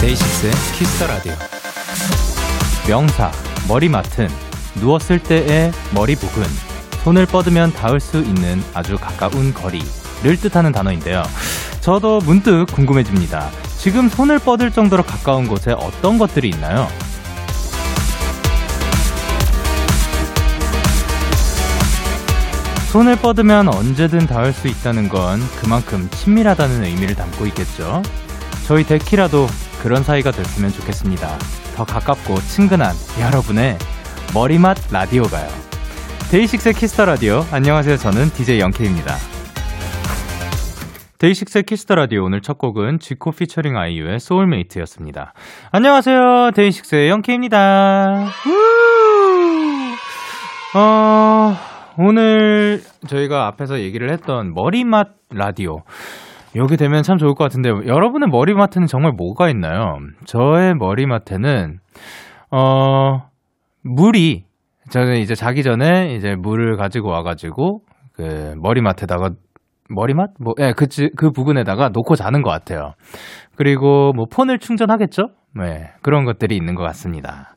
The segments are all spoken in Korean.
DAY6의 Kiss the Radio. 명사, 머리맡은, 누웠을 때의 머리 부근, 손을 뻗으면 닿을 수 있는 아주 가까운 거리를 뜻하는 단어인데요. 저도 문득 궁금해집니다. 지금 손을 뻗을 정도로 가까운 곳에 어떤 것들이 있나요? 손을 뻗으면 언제든 닿을 수 있다는 건 그만큼 친밀하다는 의미를 담고 있겠죠. 저희 데키라도 그런 사이가 됐으면 좋겠습니다. 더 가깝고 친근한 여러분의 머리맡 라디오가요. DAY6의 Kiss the Radio. 안녕하세요. 저는 DJ Young K입니다. DAY6의 Kiss the Radio 오늘 첫 곡은 지코 피처링 아이유의 Soulmate였습니다. 안녕하세요. DAY6의 Young K입니다. 어, 오늘 저희가 앞에서 얘기를 했던 머리맡 라디오. 여기 되면 참 좋을 것 같은데 여러분의 머리맡에는 정말 뭐가 있나요? 저의 머리맡에는 어 물이 저는 이제 자기 전에 이제 물을 가지고 와가지고 그 머리맡에다가 머리맡 뭐 예, 그, 그 부분에다가 놓고 자는 것 같아요. 그리고 뭐 폰을 충전하겠죠? 네, 그런 것들이 있는 것 같습니다.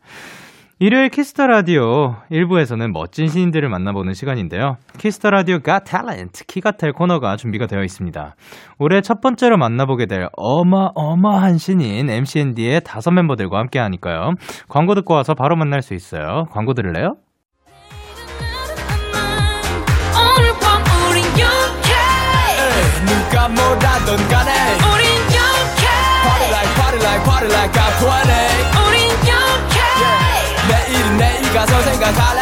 일요일 Kiss the Radio 1부에서는 멋진 신인들을 만나보는 시간인데요. Kiss the Radio Got Talent 키갓탤 코너가 준비가 되어 있습니다. 올해 첫 번째로 만나보게 될 어마어마한 신인 MCND의 다섯 멤버들과 함께 하니까요. 광고 듣고 와서 바로 만날 수 있어요. 광고 들을래요? 누가 뭐라던 간에 우린 영케 Party like party like party like I'm 20 내일은 내일 가서 생각할래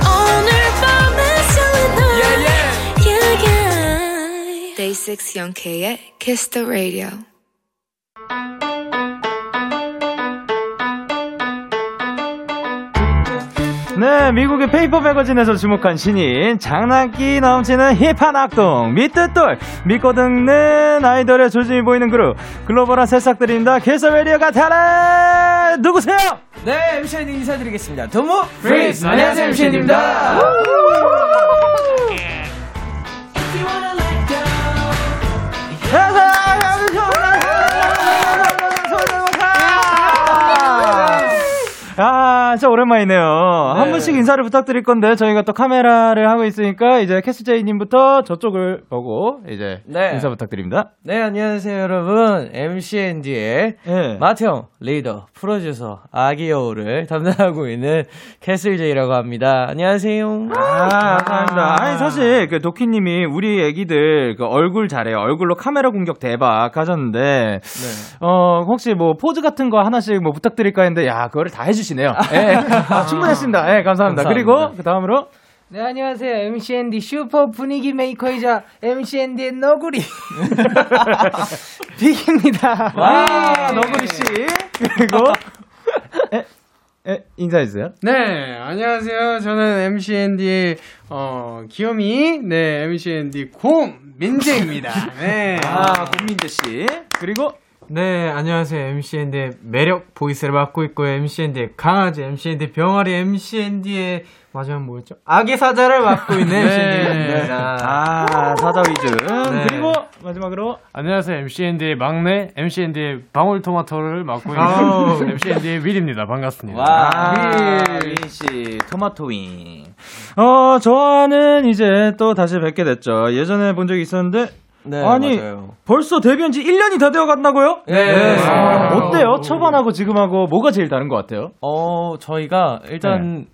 오늘 밤에 설레는 yeah, yeah. yeah, yeah. Day 6 영케의 Kiss the Radio 네, 미국의 페이퍼 매거진에서 주목한 신인, 장난기 넘치는 hip한 악동, 믿듣돌, 믿고 듣는 아이돌의 조짐이 보이는 그룹, 글로벌한 새싹들입니다. 캐서 웨리어가 타라! 누구세요? 네, MCND 인사드리겠습니다. 도모 please! 안녕하세요, MCND입니다. 아, 진짜 오랜만이네요. 네. 한 분씩 인사를 부탁드릴 건데, 저희가 또 카메라를 하고 있으니까, 이제 캐슬제이 님부터 저쪽을 보고, 이제, 네. 인사 부탁드립니다. 네, 안녕하세요, 여러분. MCND의 네. 맏형, 리더, 프로듀서, 아기 여우를 담당하고 있는 캐슬제이라고 합니다. 안녕하세요. 아, 감사합니다. 아니, 사실, 그, 도키 님이 우리 애기들 그 얼굴 잘해요. 얼굴로 카메라 공격 대박 하셨는데, 네. 어, 혹시 뭐, 포즈 같은 거 하나씩 뭐 부탁드릴까 했는데, 야, 그거를 다 해 주시 주시네요. 네. 아, 충분했습니다. 네, 감사합니다. 감사합니다. 그리고 그 다음으로 네, 안녕하세요. MCND 슈퍼 분위기 메이커이자 MCND의 너구리. 빅입니다. 와, 네. 너구리 씨. 그리고, 에, 에, 인사해주세요. 네, 안녕하세요. 저는 MCND의, 어, 귀요미, 네, MCND 곰민재입니다. 네. 아, 곰민재 씨. 그리고, 네, 안녕하세요. MCND의 매력 보이스를 맡고 있고요. MCND의 강아지, MCND 병아리, MCND의 마지막 뭐였죠? 아기 사자를 맡고 있는 네. MCND입니다. 아, 사자 위주. 네. 그리고 마지막으로 안녕하세요. MCND의 막내, MCND의 방울토마토를 맡고 있는 MCND의 윌입니다. 반갑습니다. 와, 윌 씨, 토마토 윙. 어, 저는 이제 또 다시 뵙게 됐죠. 예전에 본 적이 있었는데 네, 아니 맞아요. 벌써 데뷔한 지 1년이 다 되어 간다고요? 네. 네. 아, 어때요? 초반하고 지금하고 뭐가 제일 다른 것 같아요? 어, 저희가 일단 네.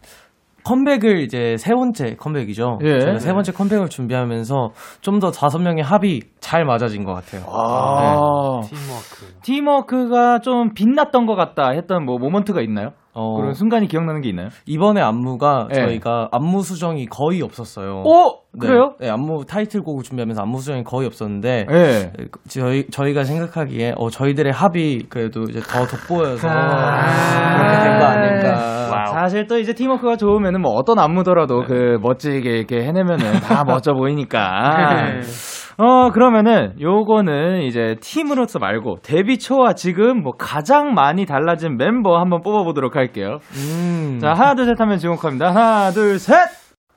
컴백을 이제 세 번째 컴백이죠. 예. 저희가 세 번째 컴백을 준비하면서 좀 더 다섯 명의 합이 잘 맞아진 것 같아요. 아, 네. 팀워크. 팀워크가 좀 빛났던 것 같다 했던 뭐 모먼트가 있나요? 어, 그런 순간이 기억나는 게 있나요? 이번에 안무가 네. 저희가 안무 수정이 거의 없었어요. 오! 네. 그래요? 네, 안무 타이틀곡을 준비하면서 안무 수정이 거의 없었는데 예. 저희 저희가 생각하기에 어 저희들의 합이 그래도 이제 더 돋보여서 아. 그렇게 된 거 아닌가. 사실 또 이제 팀워크가 좋으면은 뭐 어떤 안무더라도 그 멋지게 이렇게 해내면은 다 멋져 보이니까. 어, 그러면은 요거는 이제 팀으로서 말고 데뷔 초와 지금 뭐 가장 많이 달라진 멤버 한번 뽑아보도록 할게요. 음. 자, 하나, 둘, 셋 하면 지목합니다. 하나, 둘, 셋!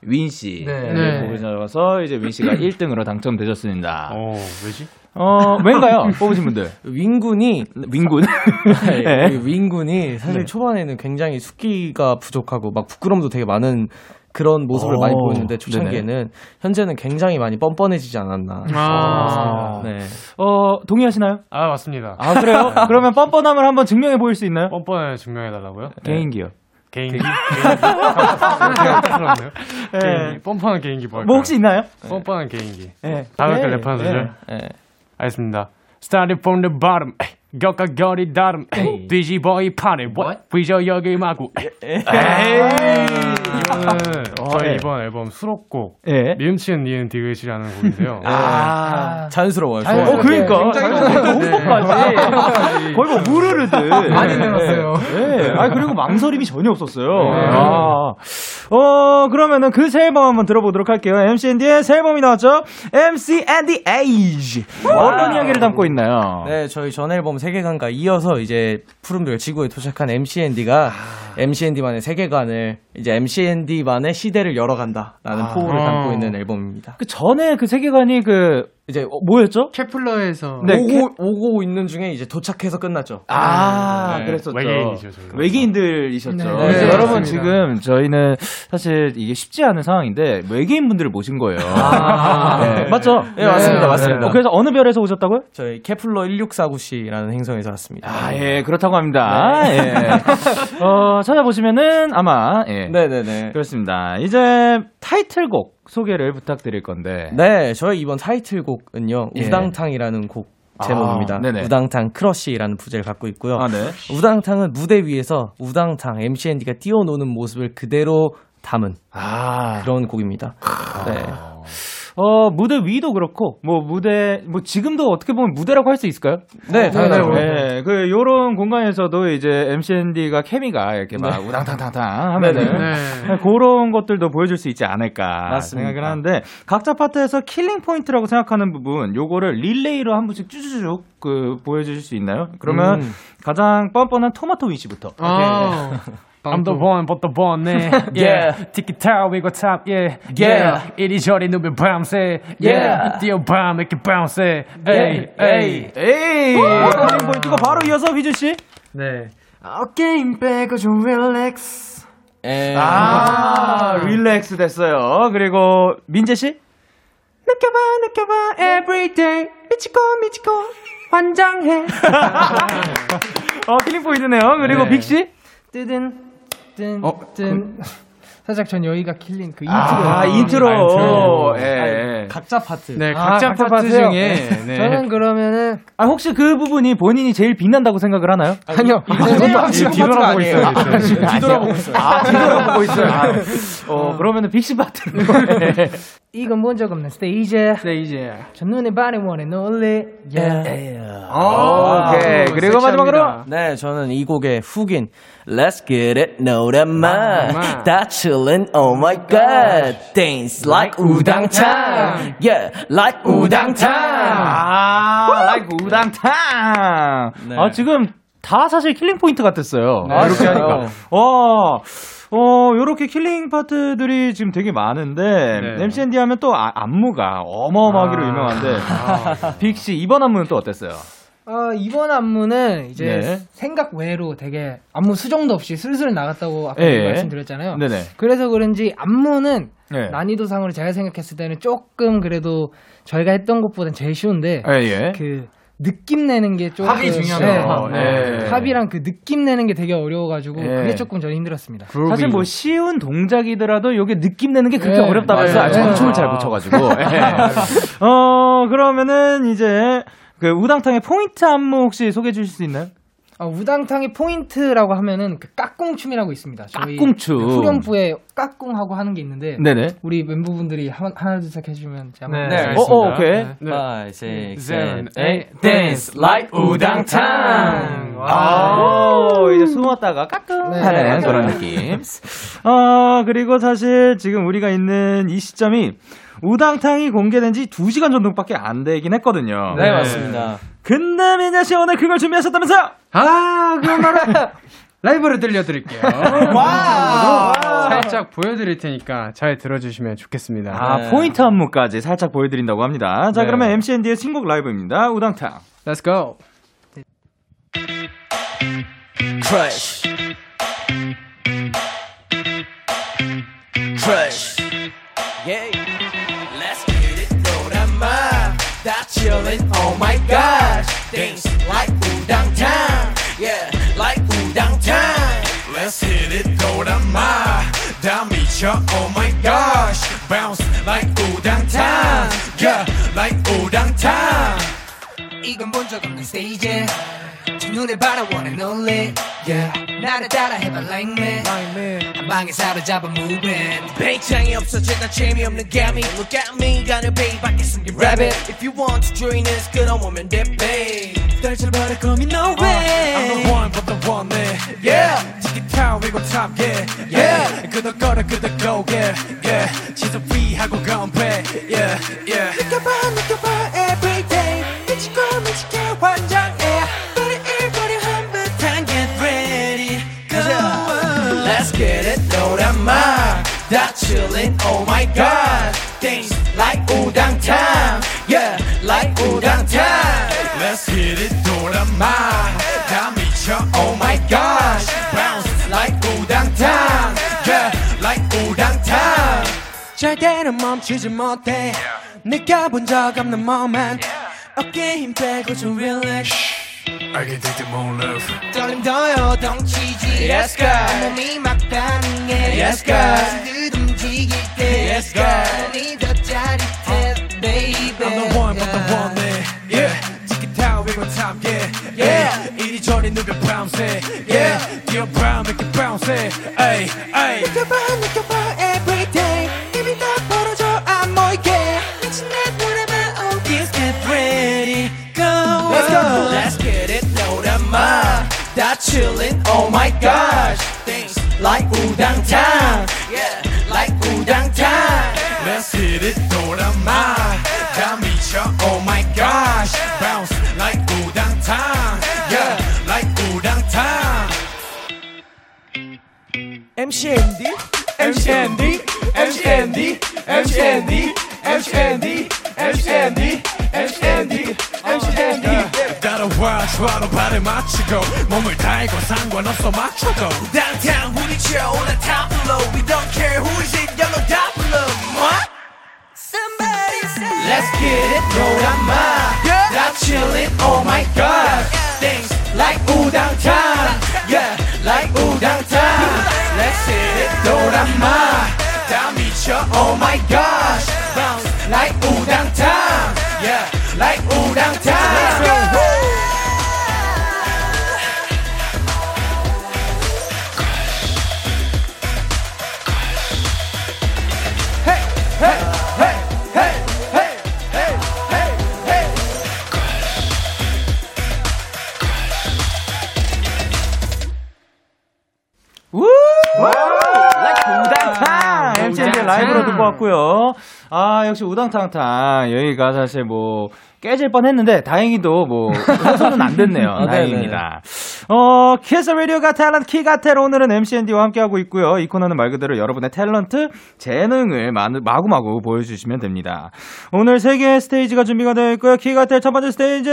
윈 씨. 네. 네. 보셔서 이제 윈 씨가 1등으로 당첨되셨습니다. 어, 왜지? 어, 왠가요? 뽑으신 분들. 윙군이 윈군. 네. 네. 윙군이 사실 초반에는 굉장히 숙기가 부족하고 막 부끄럼도 되게 많은 그런 모습을 오, 많이 보였는데 초창기에는 현재는 굉장히 많이 뻔뻔해지지 않았나. 아. 네. 어, 동의하시나요? 아, 맞습니다. 아, 그래요? 그러면 뻔뻔함을 한번 증명해 보일 수 있나요? 뻔뻔을 증명해 달라고요? 개인기요. 개인기? 개인기? 네. 개인기. 뻔뻔한 개인기 뭐 할까요? 뭐 혹시 있나요? 뻔뻔한 개인기. 네. 다섯 개 네. 랩하는 네. 소절? 네. 알겠습니다. Started from the bottom. 격과 결이 다름. 뒤집어 이 판에. What? 부셔 여기 마구. 이거는 저희 네. 이번 앨범 수록곡. 예. 니은치은 니은 디귿이라는 곡인데요. 아. 자연스러워요. 자연스러워요. 좋아요. 어, 그러니까. 굉장히 홍보까지. 거의 뭐 무르르듯. 많이 내놨어요. 네. 아 그리고 망설임이 전혀 없었어요. 아. 어, 그러면은 그 새 앨범 한번 들어보도록 할게요. MC&D의 새 앨범이 나왔죠? MC&D Age. 어떤 이야기를 담고 있나요? 네, 저희 전 앨범 세계관과 이어서 이제 푸른별 지구에 도착한 MCND가 MCND만의 세계관을 이제 MCND만의 시대를 열어간다라는 포부를 담고 있는 앨범입니다. 그 전에 그 세계관이 그, 이제 어, 뭐였죠? 케플러에서 네, 오고 오고 있는 중에 이제 도착해서 끝났죠. 아, 네. 그랬었죠. 외계인이죠, 저희가. 외계인들이셨죠. 네. 그래서 네, 여러분. 지금 저희는 사실 이게 쉽지 않은 상황인데 외계인 분들을 모신 거예요. 네, 맞죠? 네, 맞습니다, 맞습니다. 어, 그래서 어느 별에서 오셨다고요? 저희 케플러 1649C라는 행성에서 왔습니다. 아, 예, 그렇다고 합니다. 예. 어, 찾아보시면은 아마, 예. 네, 네, 네. 그렇습니다. 이제 타이틀곡 소개를 부탁드릴 건데. 네, 저희 이번 타이틀곡은요. 예. 우당탕이라는 곡 제목입니다. 아. 우당탕 크러쉬라는 부제를 갖고 있고요. 아, 네. 우당탕은 무대 위에서 우당탕 MCND가 뛰어노는 모습을 그대로 담은 아, 그런 곡입니다. 네. 어, 무대 위도 그렇고, 뭐, 무대, 뭐, 지금도 어떻게 보면 무대라고 할 수 있을까요? 네, 당연하죠. 네, 그, 요런 공간에서도 이제 MCND가 케미가 이렇게 막 우당탕탕탕 하면은, 네. 그런 것들도 보여줄 수 있지 않을까 맞습니다. 생각을 하는데, 각자 파트에서 killing 포인트라고 생각하는 부분, 요거를 릴레이로 한 분씩 쭈쭈쭈 그, 보여주실 수 있나요? 그러면 음. 가장 뻔뻔한 토마토 위치부터. 아, I'm the one, but the one, 네. Yeah. 티키타, we go top, yeah. Yeah. 이리저리 누비 bounce, Yeah. 뛰어 봐, make it bounce, 에이, 에이. 에이! 포인트가 바로 이어서 휘준씨. 네. 어, 게임 빼고 좀 relax. 에... 아, relax 됐어요. 그리고 민재씨? 느껴봐, 느껴봐, everyday. 미치고, 미치고, 환장해. 어, killing 포인트네요. 그리고 네. 빅씨? 뜨든 뜬, 어, 뜬. 살짝 전 여기가 killing 그 인트로. 아, 인트로. 아, 인트로. 예. 각자 파트. 네, 아, 각자 각자 파트? 중에. 네. 저는 그러면은 아, 혹시 그 부분이 본인이 제일 빛난다고 생각을 하나요? 아니요. 이거 뒤돌아보고 있어요, 지금. 뒤돌아보고 있어요. 아, 뒤돌아보고 있어요. 아, 어, 그러면은 빅시 파트. 이건 본 적 없는 스테이지. 네, 이제. 저 눈에 반해 원해 놀래. 예. 아, 오케이. 그리고 마지막으로 네, 저는 이 곡의 hook인 Let's get it 노래만 아, 다 chillin' oh my god dance like 우당탕 yeah like 우당탕 아, like 우당탕. 네. 아, 지금 다 사실 killing 포인트 같았어요. 아, 이렇게? 하니까. 와. 어, 요렇게 killing 파트들이 지금 되게 많은데, 네. MCND 하면 또 아- 안무가 어마어마하기로 아. 유명한데, 빅씨, 이번 안무는 또 어땠어요? 어, 이번 안무는 이제 네. 생각 외로 되게 안무 수정도 없이 슬슬 나갔다고 아까 예, 예. 말씀드렸잖아요. 네네. 그래서 그런지 안무는 네. 난이도상으로 제가 생각했을 때는 조금 그래도 저희가 했던 것보단 제일 쉬운데 예, 예. 그 느낌 내는 게 조금 합이 중요하죠. 네. 네. 합이랑 그 느낌 내는 게 되게 어려워가지고 네. 그게 조금 저는 힘들었습니다. 사실 뭐 쉬운 동작이더라도 요게 느낌 내는 게 그렇게 네, 어렵다면서 맞아요. 저는 춤을 네. 잘못 춰가지고. 예. 어, 그러면은 이제 그 우당탕의 포인트 안무 혹시 소개해 주실 수 있나요? 어, 우당탕의 포인트라고 하면은 그 까꿍춤이라고 있습니다. 저희 까꿍춤. 그 후렴부에 까꿍하고 하는 게 있는데 네네. 우리 멤버분들이 한, 하나 둘 셋 해주면 제가 한번 네. 어, 어, 오케이. 네. 5, 6, 7, seven, 8 eight, Dance like 우당탕 아, 이제 숨었다가 까꿍 네. 하는 그런 느낌. 어, 그리고 사실 지금 우리가 있는 이 시점이 우당탕이 공개된 지 2시간 정도밖에 안 되긴 했거든요. 네 맞습니다 근데 민야 씨 오늘 그걸 준비하셨다면서요? 아, 그럼 바로 라이브를 들려드릴게요. 와! 살짝 보여드릴 테니까 잘 들어주시면 좋겠습니다. 아, 네. 포인트 안무까지 살짝 보여드린다고 합니다. 자, 네. 그러면 MCND의 신곡 라이브입니다. 우당탕. Let's go. Crush. Crush. Yeah. That chillin', oh my gosh. Things like udang time. Yeah, like udang time. Let's hit it, go. That meet ya, oh my gosh. Bounce like udang time. Yeah, like udang time. 이건 본 적 없는 스테이지 첫눈에 바라보는 놀래 yeah. 나를 따라 해봐 like me 한 방에 사로잡아 moving 배짱이 없어진 나 재미없는 gammy Look at me 가는 베이밖에 숨긴 rabbit If you want to join us 끌어오면 돼 babe 떨쳐버릴 거면 no way I'm the one but the one 네 yeah 티켓 타고 이고 top yeah yeah 끄덕거려 끄덕고 yeah yeah 지속 위하고 건배 yeah yeah 느껴봐 느껴봐 everyday 미치고 미치게 환장해 버리일거리 한바탕 get ready 가자 Let's get it 노란맛 다 chillin' oh my god Things like udang time Yeah like udang time Let's hit it 노란맛 다 미쳐 oh my gosh Bounce like udang time Yeah like udang time 절대로 멈추지 못해 느껴본 적 없는 moment 어깨 힘 빼고 좀 relax 알게 될때 more love 떨림 더 요동치지 Yes girl 몸이 막 반응해 Yes girl 듯 움직일 때 Yes girl 몸이 더 짜릿해 baby I'm the one but the one 네 Yeah 티켓 타고 이거 top yeah Yeah 이리저리 누벼 bounce Yeah 뛰어 brown make it bounce Ay ay 느껴봐 느껴봐 다 chillin' oh my gosh Things like udang time Yeah like udang time Let's hit it 노래만 다 미쳐 oh my gosh Bounce like udang time Yeah like udang time MCND, MCND, MCND, MCND, MCND, MCND, MCND, MCND. 따라와 좋아로 발을 맞추고 몸을 달고 상관없어 맞춰도 Downtown 부딪혀 올라 top below We don't care who is it yellow dot below What? Somebody say Let's get it 노란맛 다 chillin' oh my god Things like udang time Yeah like udang time Let's hit it 노란맛 다 미쳐 oh my gosh Bounce like udang time Yeah like udang time Let's 우당탕! MCND 라이브로 듣고 왔고요. 아, 역시 우당탕탕. 여기가 사실 뭐, 깨질 뻔 했는데, 다행히도 뭐, 훼손은 안 됐네요. 아. 다행입니다. 어, 키스 라디오 got talent 키가텔 오늘은 MCND와 함께하고 있고요. 이 코너는 말 그대로 여러분의 탤런트, 재능을 마- 마구마구 보여주시면 됩니다. 오늘 세 개의 스테이지가 준비가 되어 있고요. 키가텔 첫 번째 스테이지!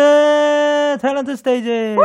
탤런트 스테이지!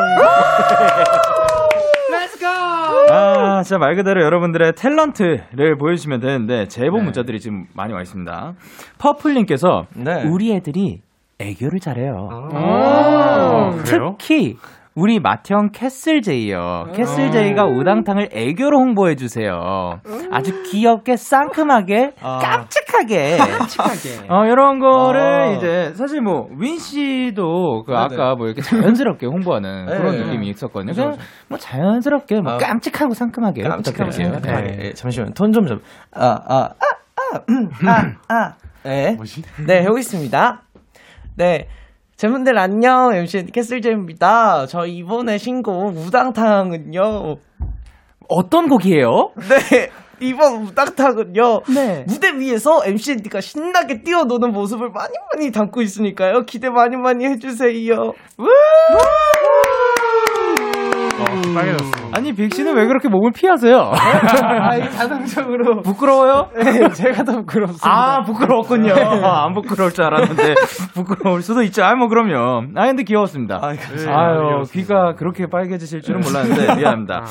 아, 진짜 말 그대로 여러분들의 탤런트를 보여주시면 되는데, 제보 문자들이 지금 많이 와 있습니다. 퍼플님께서, 네. 우리 애들이 애교를 잘해요. 아, 그래요? 특히, 우리 맏형 캐슬제이요. 캐슬제이가 우당탕을 애교로 홍보해 주세요. 아주 귀엽게, 상큼하게, 깜찍하게. 깜찍하게. 어, 이런 거를 아. 이제, 사실 뭐, 윈 씨도 그 네네. 아까 뭐 이렇게 자연스럽게 홍보하는 네, 그런 네. 느낌이 있었거든요. 그냥 뭐 자연스럽게, 뭐 아. 깜찍하고 상큼하게. 깜찍하고. 상큼하게. 네. 예, 잠시만 톤 좀 좀. 아, 아, 아, 아, 음, 아, 아. 네. 뭐지? 네, 해보겠습니다. 네. 제분들 안녕, MC 캐슬제입니다. 저 이번에 신곡 우당탕은요. 어떤 곡이에요? 네. 이번 우당탕은요. 네. 무대 위에서 MCND가 신나게 뛰어노는 모습을 많이 많이 담고 있으니까요. 기대 많이 많이 해주세요. 어, 빨개졌어. 아니, 빅 씨는 왜 그렇게 몸을 피하세요? 아, 이게 자동적으로. 부끄러워요? 네, 제가 더 부끄럽습니다. 아, 부끄러웠군요. 아, 안 부끄러울 줄 알았는데, 부끄러울 수도 있죠. 아, 뭐, 그럼요. 아, 근데 귀여웠습니다. 아, 아유, 귀가 그렇게 빨개지실 줄은 몰랐는데, 미안합니다.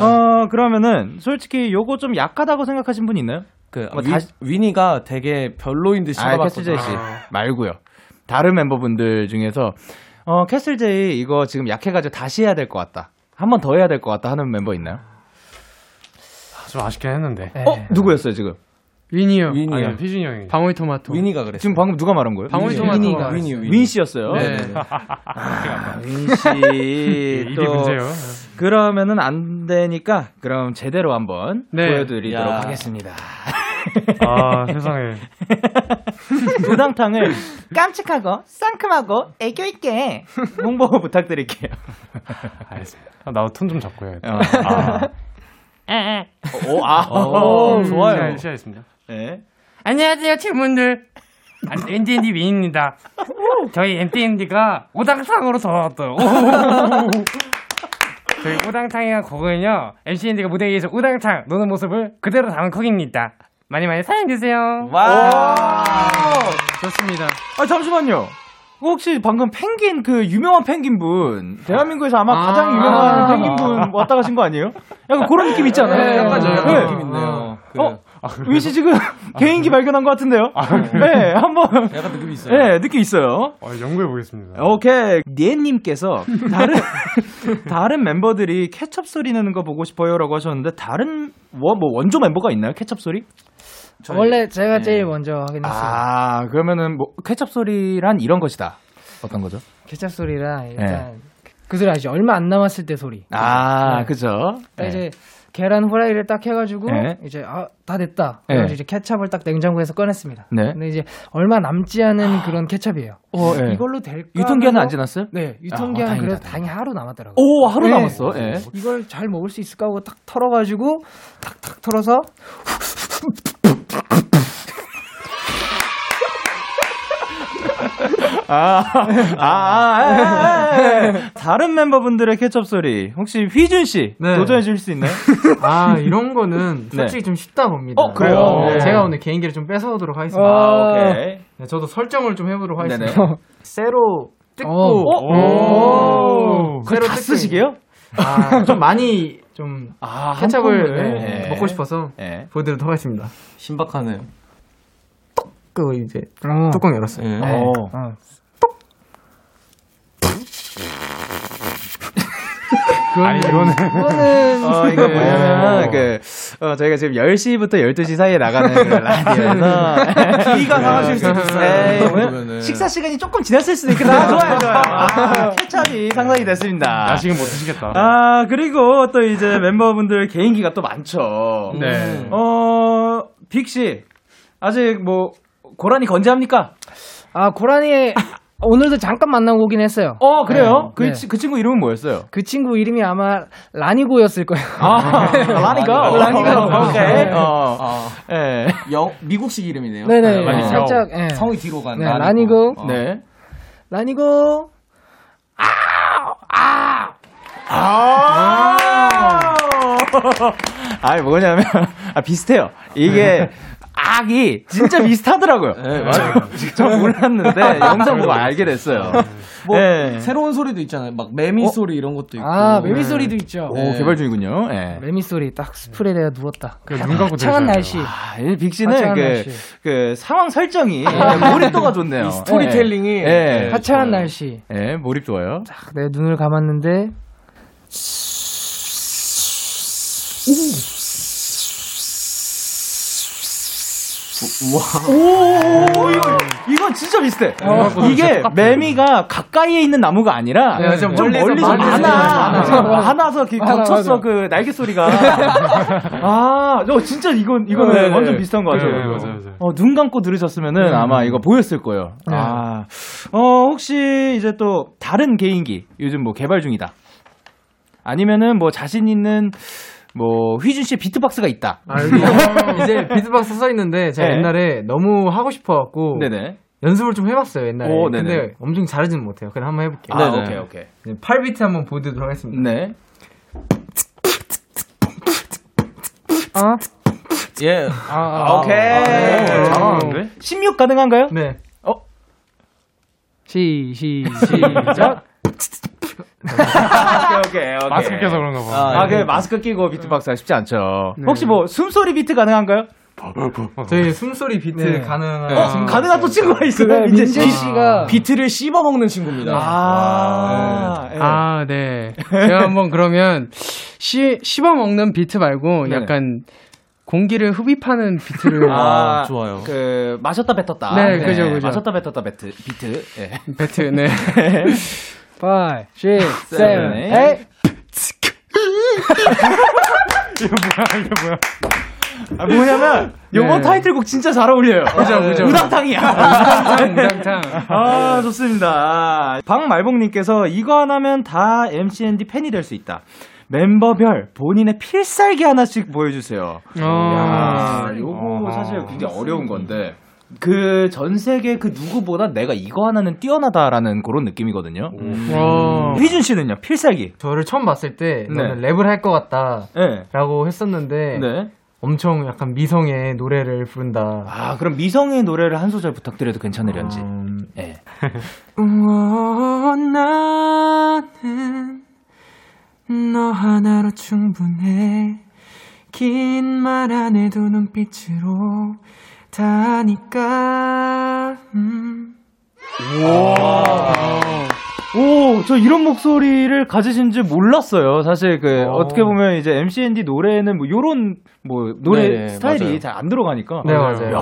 어, 그러면은, 솔직히 요거 좀 약하다고 생각하신 분 있나요? 그 뭐 위, 다시- 위니가 되게 별로인 듯 아. 캐슬제이 씨. 말고요. 다른 멤버분들 중에서, 어, 캐슬제이 이거 지금 약해가지고 다시 해야 될 것 같다. 한 번 더 해야 될 것 같다 하는 멤버 있나요? 아, 좀 아쉽긴 했는데. 네. 어? 누구였어요, 지금? 위니요. 위니요. 아니, 휘준이 형이. 방울토마토. 위니가 그랬어요. 지금 방금 누가 말한 거예요? 방울토마토. 위니가. 위니, 위니. 윈 씨였어요. 네. 윈 씨. 일이 또 문제요. 그러면은 안 되니까 그럼 제대로 한번 네. 보여드리도록 야. 하겠습니다. 아, 세상에. 우당탕을 깜찍하고 상큼하고 애교 있게 홍보 부탁드릴게요. 알겠습니다. 아, 나도 톤 좀 잡고 해야겠다. 어. 아, 오, 아, 오, 좋아요. 시작- 시작했습니다. 네. 안녕하세요, 친구들. MTND 윈입니다. 저희 MTND가 오당탕으로 돌아왔어요. 저희 오당탕이란 곡은요, MCND가 무대 위에서 오당탕 노는 모습을 그대로 담은 곡입니다. 많이 많이 사랑해주세요. 와. 좋습니다. 아 잠시만요. 혹시 방금 펭귄 그 유명한 펭귄 분 대한민국에서 아마 아. 가장 유명한 아. 펭귄 분 왔다 가신 거 아니에요? 약간 그런 느낌 있잖아요. 네, 약간 저 약간 네. 느낌 있네요. 그, 어? 윈씨 지금 개인기 발견한 것 같은데요? 네, 한번. 약간 느낌이 있어요. 네, 느낌 있어요. 어, 연구해 보겠습니다. 오케이. 니에님께서 다른, 다른 멤버들이 케첩 소리 내는 거 보고 싶어요라고 하셨는데, 다른, 뭐, 뭐 원조 멤버가 있나요? 케첩 소리? 원래 제가 제일 먼저 하긴 했어요. 아, 그러면은 뭐, 케첩 소리란 이런 것이다. 어떤 거죠? 케찹 소리랑 일단 그 소리 아시죠? 얼마 안 남았을 때 소리. 아, 네. 그죠? 딱 이제 계란 후라이를 딱 해가지고 네. 이제 아 다 됐다. 네. 그래서 이제 케찹을 딱 냉장고에서 꺼냈습니다. 네. 근데 이제 얼마 남지 않은 그런 케찹이에요. 어, 네. 이걸로 될까? 유통기한은 안 지났어요? 네, 유통기한 아, 그래도 다행이다. 당연히 하루 남았더라고요. 오, 하루 네. 남았어. 예. 이걸 잘 먹을 수 있을까 하고 딱 털어가지고 탁탁 털어서 아, 아, 아, 아, 아. 다른 멤버분들의 케첩 소리 혹시 휘준 씨 네. 도전해 주실 수 있나요? 아, 이런 거는 솔직히 좀 쉽다 봅니다. 어, 그래요? 네, 네. 제가 오늘 개인기를 좀 뺏어오도록 하겠습니다. 아, 오케이. 네, 저도 설정을 좀 해보도록 하겠습니다. 네네. 쇠로 뜯고, 어. 오. 그거 새로 다 뜯고 쓰시게요? 아, 좀 많이 좀 아, 케찹을 한 네, 네. 먹고 싶어서 네. 보여드리도록 하겠습니다. 신박하네요. 그 이제 어. 뚜껑 열었어요. 예. 네. 어. 어. 아니, 이거는. 이거는 어, 이거 네. 뭐냐면, 그, 어, 저희가 지금 10시부터 12시 사이에 나가는 그 라디오에서. 귀가 상하실 수도 있어요. 에이, 뭐, 그러면은. 식사 시간이 조금 지났을 수도 있겠다. 좋아요, 좋아요. 아, 케찹이 상상이 됐습니다. 야식은 못 드시겠다. 아, 그리고 또 이제 멤버분들 개인기가 또 많죠. 네. 어, 빅씨. 아직 뭐, 고라니 건재합니까? 아 고라니 오늘도 잠깐 만나고 오긴 했어요. 어, 그래요? 네. 그, 네. 치- 그 친구 이름은 뭐였어요? 그 친구 이름이 아마 라니고였을 거예요. 아, 라니가? 라니가. 오케이. 네. 어, 아, 예. 영, 미국식 이름이네요. 네네. 라니고. 살짝 예. 성이 뒤로 간. 네, 라니고. 어. 네. 라니고 아! 아니, 뭐냐면, 아, 비슷해요. 이게, 악이 진짜 비슷하더라고요. 네, 맞아요. 저 몰랐는데 영상 보고 알게 됐어요. 뭐 네. 새로운 소리도 있잖아요. 막 매미 어? 소리 이런 것도 있고. 아 매미 소리도 있죠. 오, 개발 중이군요. 예. 매미 소리 딱 스프레이에 누웠다. 그 눈 감고 창한 들으셔야 날씨. 아, 이 빅씨는 그. 그 상황 설정이 몰입도가 좋네요. storytelling이 예. 예. 화창한 날씨. 예, 몰입 좋아요. 딱 내 눈을 감았는데 오, 이거, 이거 진짜 비슷해. 이게 매미가 가까이에 있는 나무가 아니라 네, 좀 좀 멀리서 멀리서 많이 많아. 많아서 겹쳤어. 그 날개 소리가. 아, 어, 진짜 이건, 이거는 네, 네. 완전 비슷한 거 같아요. 네. 어, 눈 감고 들으셨으면은 아마 이거 보였을 거예요. 아, 어, 혹시 이제 또 다른 개인기 요즘 뭐 개발 중이다. 아니면은 뭐 자신 있는 뭐 휘준 씨의 비트박스가 있다. 아, 여기 이제 비트박스 써 있는데 제가 네. 옛날에 너무 하고 싶어갖고 네네. 연습을 좀 해봤어요 옛날에. 오. 근데 엄청 잘하지는 못해요. 그냥 한번 해볼게요. 아, 네네. 오케이, 오케이. 네, 8비트 한번 보여드리도록 하겠습니다. 네. 어? 예. 아, 오케이. 네. 잘하는데? 16 가능한가요? 네. 시, 시, 시작. 오케이, 오케이, 오케이. 마스크 껴서 그런가 봐. 아, 그 마스크 끼고 비트박스가 쉽지 않죠. 네. 혹시 뭐 숨소리 비트 가능한가요? 저희 숨소리 비트 네. 가능한 어, 친구가 가능한 또 친구가 있어요. 그래, 이제 민재 씨가 비트를 씹어 먹는 친구입니다. 아, 예. 아, 네. 제가 한번 그러면 시, 씹어 먹는 비트 말고 네네. 약간 공기를 흡입하는 비트를 아, 좋아요. 그 마셨다 뱉었다. 네, 그죠, 그죠. 마셨다 뱉었다 비트. 비트. 예. 비트, 네. 5, 6, 7, seven, 8. 아, 뭐냐면 요번 네. 타이틀곡 진짜 잘 어울려요. 그죠, 그죠. 우당탕이야. 우당탕. 아, 좋습니다. 박말복님께서 이거 하나면 다 MCND 팬이 될 수 있다. 멤버별 본인의 필살기 하나씩 보여주세요. 어. 야, 요거 사실 굉장히 어려운 건데. 그 전 세계 그 누구보다 내가 이거 하나는 뛰어나다라는 그런 느낌이거든요. 어. 휘준 씨는요? 필살기. 저를 처음 봤을 때 네. 너는 랩을 할 것 같다라고 네. 했었는데 네. 엄청 약간 미성의 노래를 부른다. 아, 그럼 미성의 노래를 한 소절 부탁드려도 괜찮으련지. 음, 예. 어, 나는 너 하나로 충분해. 긴 말 안 해도 눈빛으로 다니까. 음. 오, 저 이런 목소리를 가지신 줄 몰랐어요. 사실 그 어. 떻게 보면 이제 MCND 노래는 뭐 요런 뭐 노래 네, 스타일이 맞아요. 잘안 들어가니까. 네 맞아요. 야.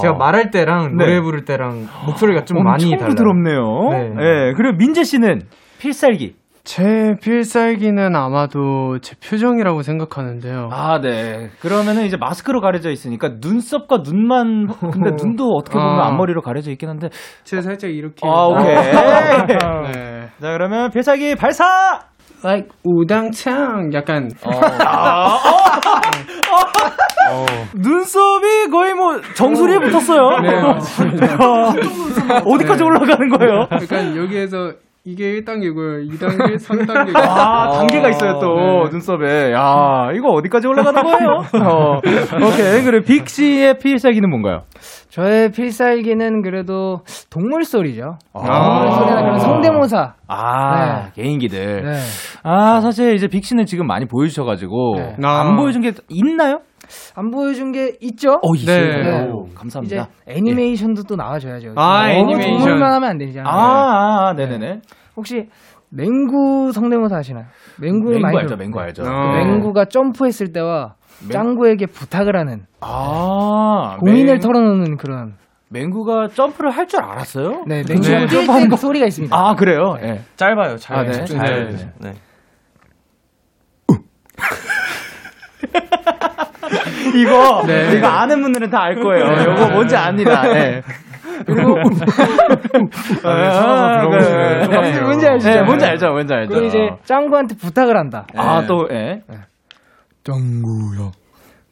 제가 말할 때랑 네. 노래 부를 때랑 목소리가 좀 많이 달라요. 부드럽네요. 네. 예. 그리고 민재 씨는 필살기. 제 필살기는 아마도 제 표정이라고 생각하는데요. 아, 네. 그러면은 이제 마스크로 가려져 있으니까 눈썹과 눈만 근데 눈도 어떻게 보면 아. 앞머리로 가려져 있긴 한데. 제가 살짝 이렇게. 아, 오케이. 네. 자, 그러면 필살기 발사! like 우당탕 약간 눈썹이 거의 뭐 정수리에 붙었어요. 네, 어디까지 올라가는 거예요? 약간 여기에서 이게 1단계고요. 2단계, 3단계. 아, 단계가 있어요, 또, 네. 눈썹에. 야, 이거 어디까지 올라가는 거예요? 어, 오케이. 그리고 빅 씨의 필살기는 뭔가요? 저의 필살기는 그래도 동물 소리죠. 아. 동물 소리나 그런 성대모사. 아, 개인기들. 네. 아, 사실 이제 빅 씨는 지금 많이 보여주셔가지고, 네. 안 아. 보여준 게 있나요? 안 보여준 게 있죠? 어, 있어요. 네. 오, 이제 감사합니다. 애니메이션도 또 나와줘야죠. 아, 너무 애니메이션. 동물만 하면 안 되잖아요. 아, 아, 아, 네네네. 혹시 맹구 성대모사 아시나요? 맹구 맹구 많이 알죠, 맹구 알죠. 어. 네. 맹구가 점프했을 때와 맹- 짱구에게 부탁을 하는 아, 고민을 맹- 털어놓는 그런 맹구가 점프를 할 줄 알았어요? 네 맹구 네. 점프하는 그 소리가 있습니다. 아, 그래요? 예. 짧아요. 잘. 아, 네. 집중 잘. 잘. 네. 이거 네. 이거 아는 분들은 다 알 거예요. 이거 뭔지 압니다. 네. 그리고 살아서 들어오시네. 네. 뭔지 알죠? 네, 뭔지 알죠. 뭔지 알죠. 그리고 이제 짱구한테 부탁을 한다. 아, 또 예. 짱구야.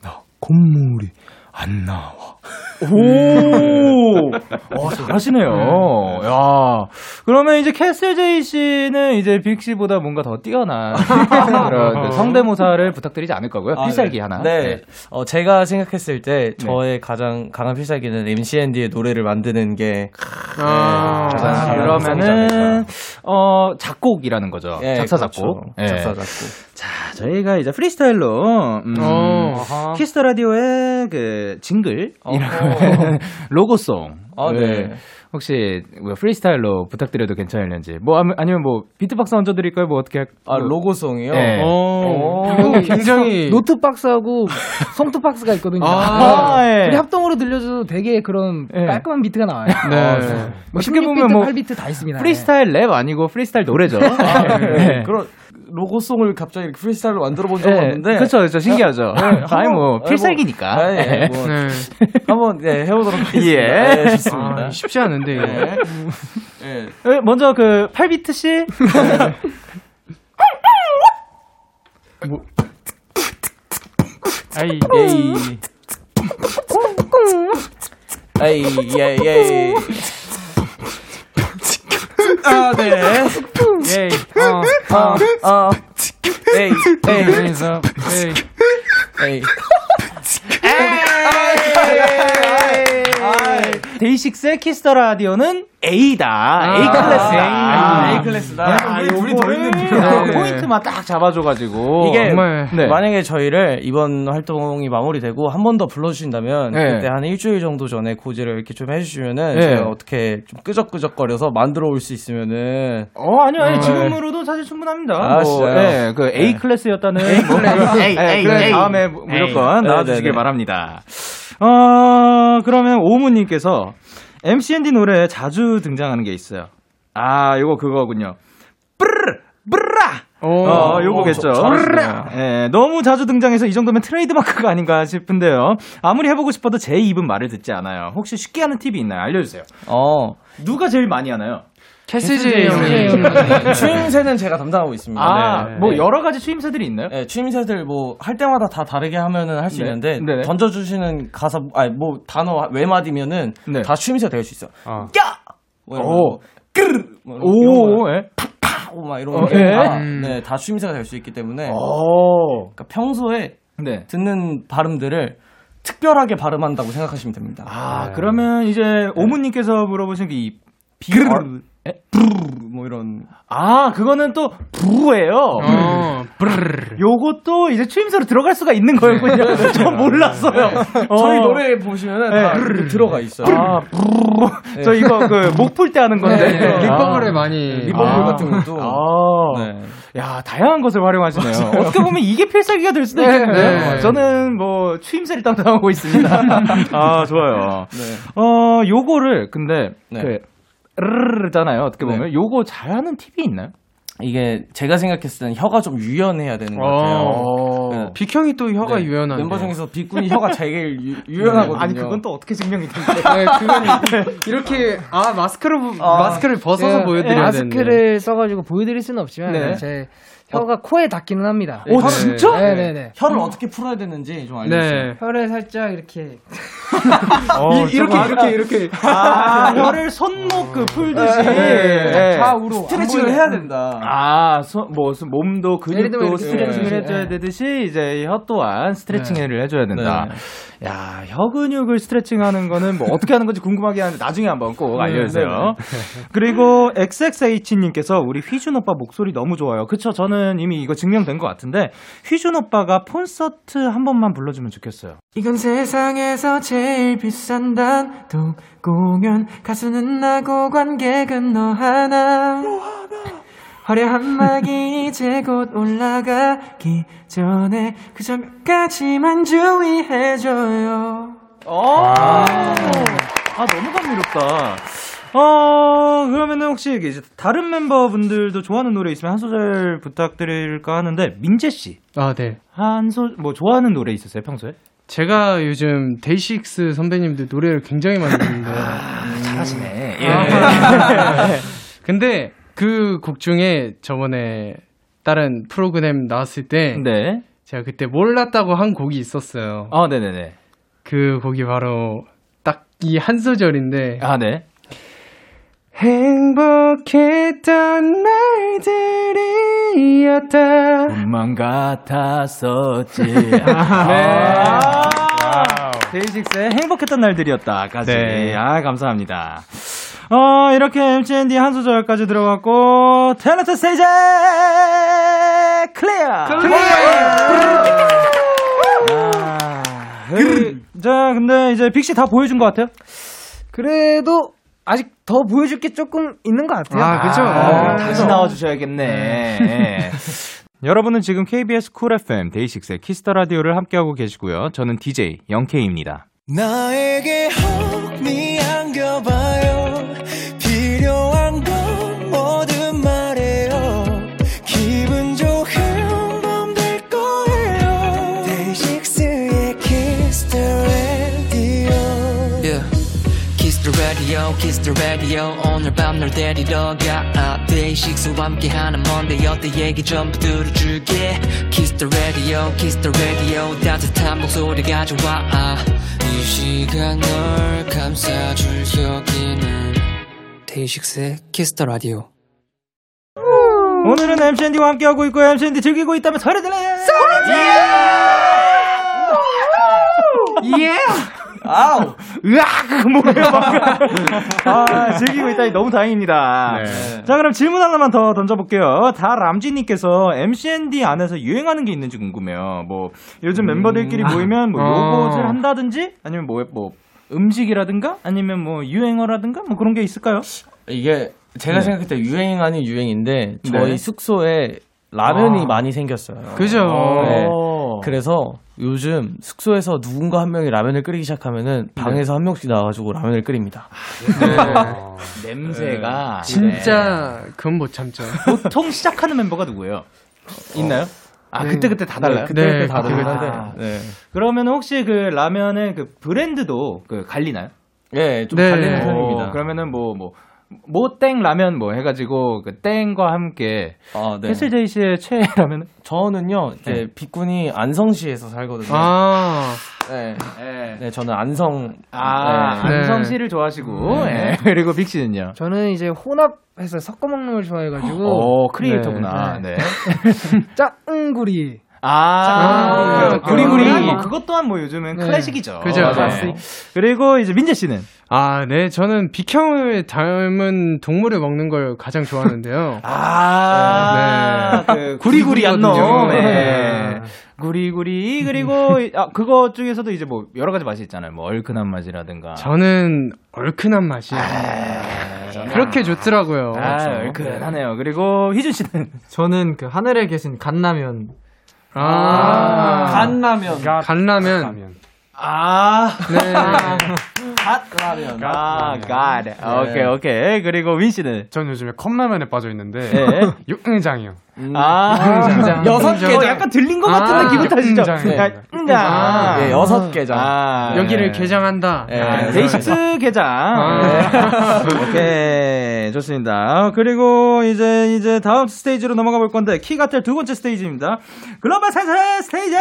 나 콧물이 안 나와. 오! 오, 잘하시네요. 야, 그러면 이제 캐슬 제이 씨는 이제 빅 씨보다 뭔가 더 뛰어난 그런 그 성대모사를 부탁드리지 않을 거고요. 아, 필살기 네. 하나. 네. 어, 제가 생각했을 때 저의 가장 강한 필살기는 MCND의 노래를 만드는 게 아, 아, 그러면은 어 작곡이라는 거죠. 예, 작사 그렇죠. 작곡. 예. 작사 작곡. 자, 저희가 이제 프리스타일로 음, 어. 키스 더 라디오의 그 jingle 어허. 이라고 로고송. 아, 네. 혹시 뭐 프리스타일로 부탁드려도 괜찮을지. 뭐 아니- 아니면 뭐 비트박스 얹어 드릴까요? 뭐 어떻게 할 아, 뭐- 로고송이요? 네. 어, 오. 그거 굉장히 노트 박스하고 송트 박스가 있거든요. 아, 예. 우리 합동으로 들려줘도 되게 그런 예. 깔끔한 비트가 나와요. 네. 뭐 쉽게 쉽게 보면 뭐 8비트 다 있습니다. 프리스타일 랩 아니고 프리스타일 노래죠. 네. 그런 로고송을 갑자기 이렇게 프리스타일로 만들어 본 적은 없는데. 그렇죠, 그렇죠. 신기하죠. 아니 뭐 한번- 필살기니까. 아, 예, 뭐 네. 한번 네, 해보도록 하겠습니다. 예. 네, 좋습니다. 아, 쉽지 않은데. 네. 예. 예, 먼저 그 8비트 씨. 아이, 에이. 에이, 예, 예. 아, 네. 예이, 어, 어, 어. 에이, 에이, 그래서, 에이. 에이. 데이식스의 키스 더 라디오는 A다. A 클래스다. 아, A 클래스다. 아, 우리 둘이 더 있는 아, 네. 포인트만 딱 잡아줘가지고. 이게 정말 네. 만약에 저희를 이번 활동이 마무리되고 한 번 더 불러주신다면 네. 그때 한 일주일 정도 전에 고지를 이렇게 좀 해주시면은 네. 제가 어떻게 좀 끄적끄적거려서 만들어 올 수 있으면은 어, 아니요, 아니, 어, 지금으로도 사실 충분합니다. 아, 뭐? 네, 그 A 클래스였다는. A 클래스. 에이, 네, 에이, 그래, 에이. 다음에 무조건 에이. 나와주시길 네, 네, 네. 바랍니다. 어, 그러면 오무님께서 MCND 노래에 자주 등장하는 게 있어요. 아, 요거 그거군요. 뿌르르, 뿌르라! 오. 어, 요거겠죠. 어. 예, 너무 자주 등장해서 이 정도면 트레이드마크가 아닌가 싶은데요. 아무리 해보고 싶어도 제 입은 말을 듣지 않아요. 혹시 쉽게 하는 팁이 있나요? 알려주세요. 어 누가 제일 많이 하나요? 형이. 형이. 추임새는 제가 담당하고 있습니다. 아, 네. 뭐 네. 여러 가지 추임새들이 있나요? 네, 추임새들 뭐 할 때마다 다 다르게 하면은 할수 네. 있는데 네네. 던져주시는 가사 아니 뭐 단어 외마디면은 네. 다 추임새 될 수 있어. 어. 야! 뭐 이런 오. 거. 끄르르 뭐. 오, 예. 오, 막 이런 어, 게 예? 다, 음. 네, 다 추임새가 될 수 있기 때문에 오. 그러니까 평소에 네. 듣는 발음들을 특별하게 발음한다고 생각하시면 됩니다. 아, 그러면 이제 오무님께서 물어보신 그 이. 비르 르. 뭐 이런 아, 그거는 또 부예요. 어, 브르르. 요것도 이제 추임새로 들어갈 수가 있는 거였군요. 전 몰랐어요. 어. 저희 노래 보시면은 다 이렇게 들어가 있어요. 아, 부르르. 저 이거 그 목 풀 때 하는 건데. 네, lip bubble에 아. 많이. lip bubble 아. 같은 것도 아. 네. 야, 다양한 것을 활용하시네요. 어떻게 보면 이게 필살기가 될 수도 있겠네요. 네. 저는 뭐 추임새를 담당하고 있습니다. 아, 좋아요. 네. 어, 요거를 근데 네. 그 르르르잖아요. 어떻게 보면 네. 요거 잘하는 팁이 있나요? 이게 제가 생각했을 때는 혀가 좀 유연해야 되는 것 같아요. 어. 네. 빅형이 또 혀가 네. 유연한데. 멤버 중에서 빅군이 혀가 제일 유, 유연하거든요. 아니 그건 또 어떻게 증명이 되는데? 네, 그건 이렇게 아 마스크를 마스크를 벗어서 네, 보여드려야 되는데. 마스크를 써가지고 보여드릴 수는 없지만 네. 제 혀가 코에 닿기는 합니다. 오 네. 진짜? 네네네. 혀를 어떻게 풀어야 되는지 좀 알려주세요. 네. 혀를 살짝 이렇게 어, 이, 렇게 이렇게 이렇게 아 혀를 손목 그 풀듯이 네. 좌우로 스트레칭을 해야 된다. 아, 소, 뭐, 소- 몸도 근육도 스트레칭을 네. 해줘야 네. 되듯이 이제 혀 또한 스트레칭을 해줘야 된다. 야, 혀 근육을 스트레칭하는 거는 뭐 어떻게 하는 건지 궁금하게 하는데 나중에 한번 꼭 알려주세요. 그리고 XXH님께서 우리 휘준 오빠 목소리 너무 좋아요. 그쵸? 저는 이미 이거 증명된 것 같은데 휘준 오빠가 콘서트 한 번만 불러주면 좋겠어요. 이건 세상에서 제일 비싼 단독 공연 가수는 나고 관객은 너 하나 화려한 막이 이제 곧 올라가기 전에 그저 몇 가지만 주의해줘요 아, 아 너무 감미롭다. 어, 그러면은 혹시 이제 다른 멤버분들도 좋아하는 노래 있으면 한 소절 부탁드릴까 하는데, 민재씨. 아 네. 한 소, 뭐, 좋아하는 노래 있었어요, 평소에? 제가 요즘 데이식스 선배님들 노래를 굉장히 많이 듣는데 잘하시네. 예. 근데 그 곡 중에 저번에 다른 프로그램 나왔을 때 네. 제가 그때 몰랐다고 한 곡이 있었어요. 아, 네 네 네. 그 곡이 바로 딱 이 한 소절인데 아, 네. 행복했던 날들이었다. 꿈만 같았었지. 네. 데이식스의 행복했던 날들이었다까지. 네. 아, 감사합니다. 어, 이렇게 MCND 한 소절까지 들어갔고, 탤런트 스테이지! clear! 아, 그, 자, 근데 이제 빅씨 다 보여준 것 같아요? 그래도 아직 더 보여줄 게 조금 있는 것 같아요. 아, 그죠? 아, 다시 나와주셔야겠네. 예. 여러분은 지금 KBS 쿨 FM 데이식스의 키스 더 라디오를 함께하고 계시고요. 저는 DJ 영케이입니다. 나에게 혹니 안겨봐 radio, kiss the radio 오늘 밤 널 데리러 가. 데이식스와 함께하는 Monday 어때? 얘기 전부 들어줄게. Kiss the radio, kiss the radio. 따뜻한 목소리 가져와 이 시간 널 감싸줄 여기는. 데이식스의 키스 더 라디오 오늘은 MCND와 함께하고 있고 MCND 즐기고 있다면 소리 들려! 예! 아우! 으악! 뭐예요, 방금? 아, 즐기고 있다니 너무 다행입니다. 자, 그럼 질문 하나만 더 던져볼게요. 다 람지님께서 MCND 안에서 유행하는 게 있는지 궁금해요. 뭐, 요즘 멤버들끼리 모이면 뭐, 요것을 어. 한다든지, 아니면 뭐, 뭐, 음식이라든가, 아니면 뭐, 유행어라든가, 뭐 그런 게 있을까요? 이게 제가 네. 생각할 때 유행 아닌 유행인데 저희 네. 숙소에 라면이 아. 많이 생겼어요. 그죠? 네. 어. 그래서 요즘 숙소에서 누군가 한 명이 라면을 끓이기 시작하면은 방에서 한 명씩 나와가지고 라면을 끓입니다. 냄새가. 진짜 그건 못 참죠. 네. 보통 시작하는 멤버가 누구예요? 있나요? 아, 네. 그때 그때 다 달라요? 그때 그때 네, 다 그때 다른데. 그때. 네. 그러면 혹시 그 라면의 그 브랜드도 그 갈리나요? 예, 좀 네. 갈리는 어, 편입니다. 어, 그러면은 뭐, 뭐, 모땡 라면 뭐 해가지고 그 땡과 함께 아, 네. 캐슬제이 씨의 최애 라면은? 저는요, 이제 네. 빅군이 안성시에서 살거든요. 아, 네. 네. 네, 저는 안성. 아, 네. 안성 씨를 좋아하시고, 예. 그리고 빅 씨는요? 저는 이제 혼합해서 섞어 먹는 걸 좋아해가지고 오, 크리에이터구나. 네. 짱구리 아, 아, 구리구리. 구리구리. 뭐 그것 또한 뭐 요즘은 네. 클래식이죠. 그죠. 네. 그리고 이제 민재 씨는? 아, 네. 저는 비형을 닮은 동물을 먹는 걸 가장 좋아하는데요. 아, 네. 그 구리구리한 놈. 구리구리거든요. 네. 네. 구리구리 그리고 아 그거 중에서도 이제 뭐 여러 가지 맛이 있잖아요. 뭐 얼큰한 맛이라든가. 저는 얼큰한 맛이 그렇게 좋더라고요. 아, 얼큰하네요. 그리고 휘준 씨는 저는 그 하늘에 계신 God라면. 아, 간라면. 간라면. 아, 네. God라면. 아, God. 오케이, 오케이. 그리고 윈 씨는 전 요즘에 컵라면에 빠져 있는데 네. 육응장이요. 아, 여섯 개. 개장. 약간 들린 것 같은데 아, 기분 탓이죠. 응장. 야, 응장. 아, 예, 여섯 개장. 아, 여기를 네. 개장한다. 예, 아, 데이식스 개장. 아. 네. 오케이. 좋습니다. 그리고 이제, 이제 다음 스테이지로 넘어가 볼 건데, 키가텔 두 번째 스테이지입니다. 글로벌 센스 스테이지!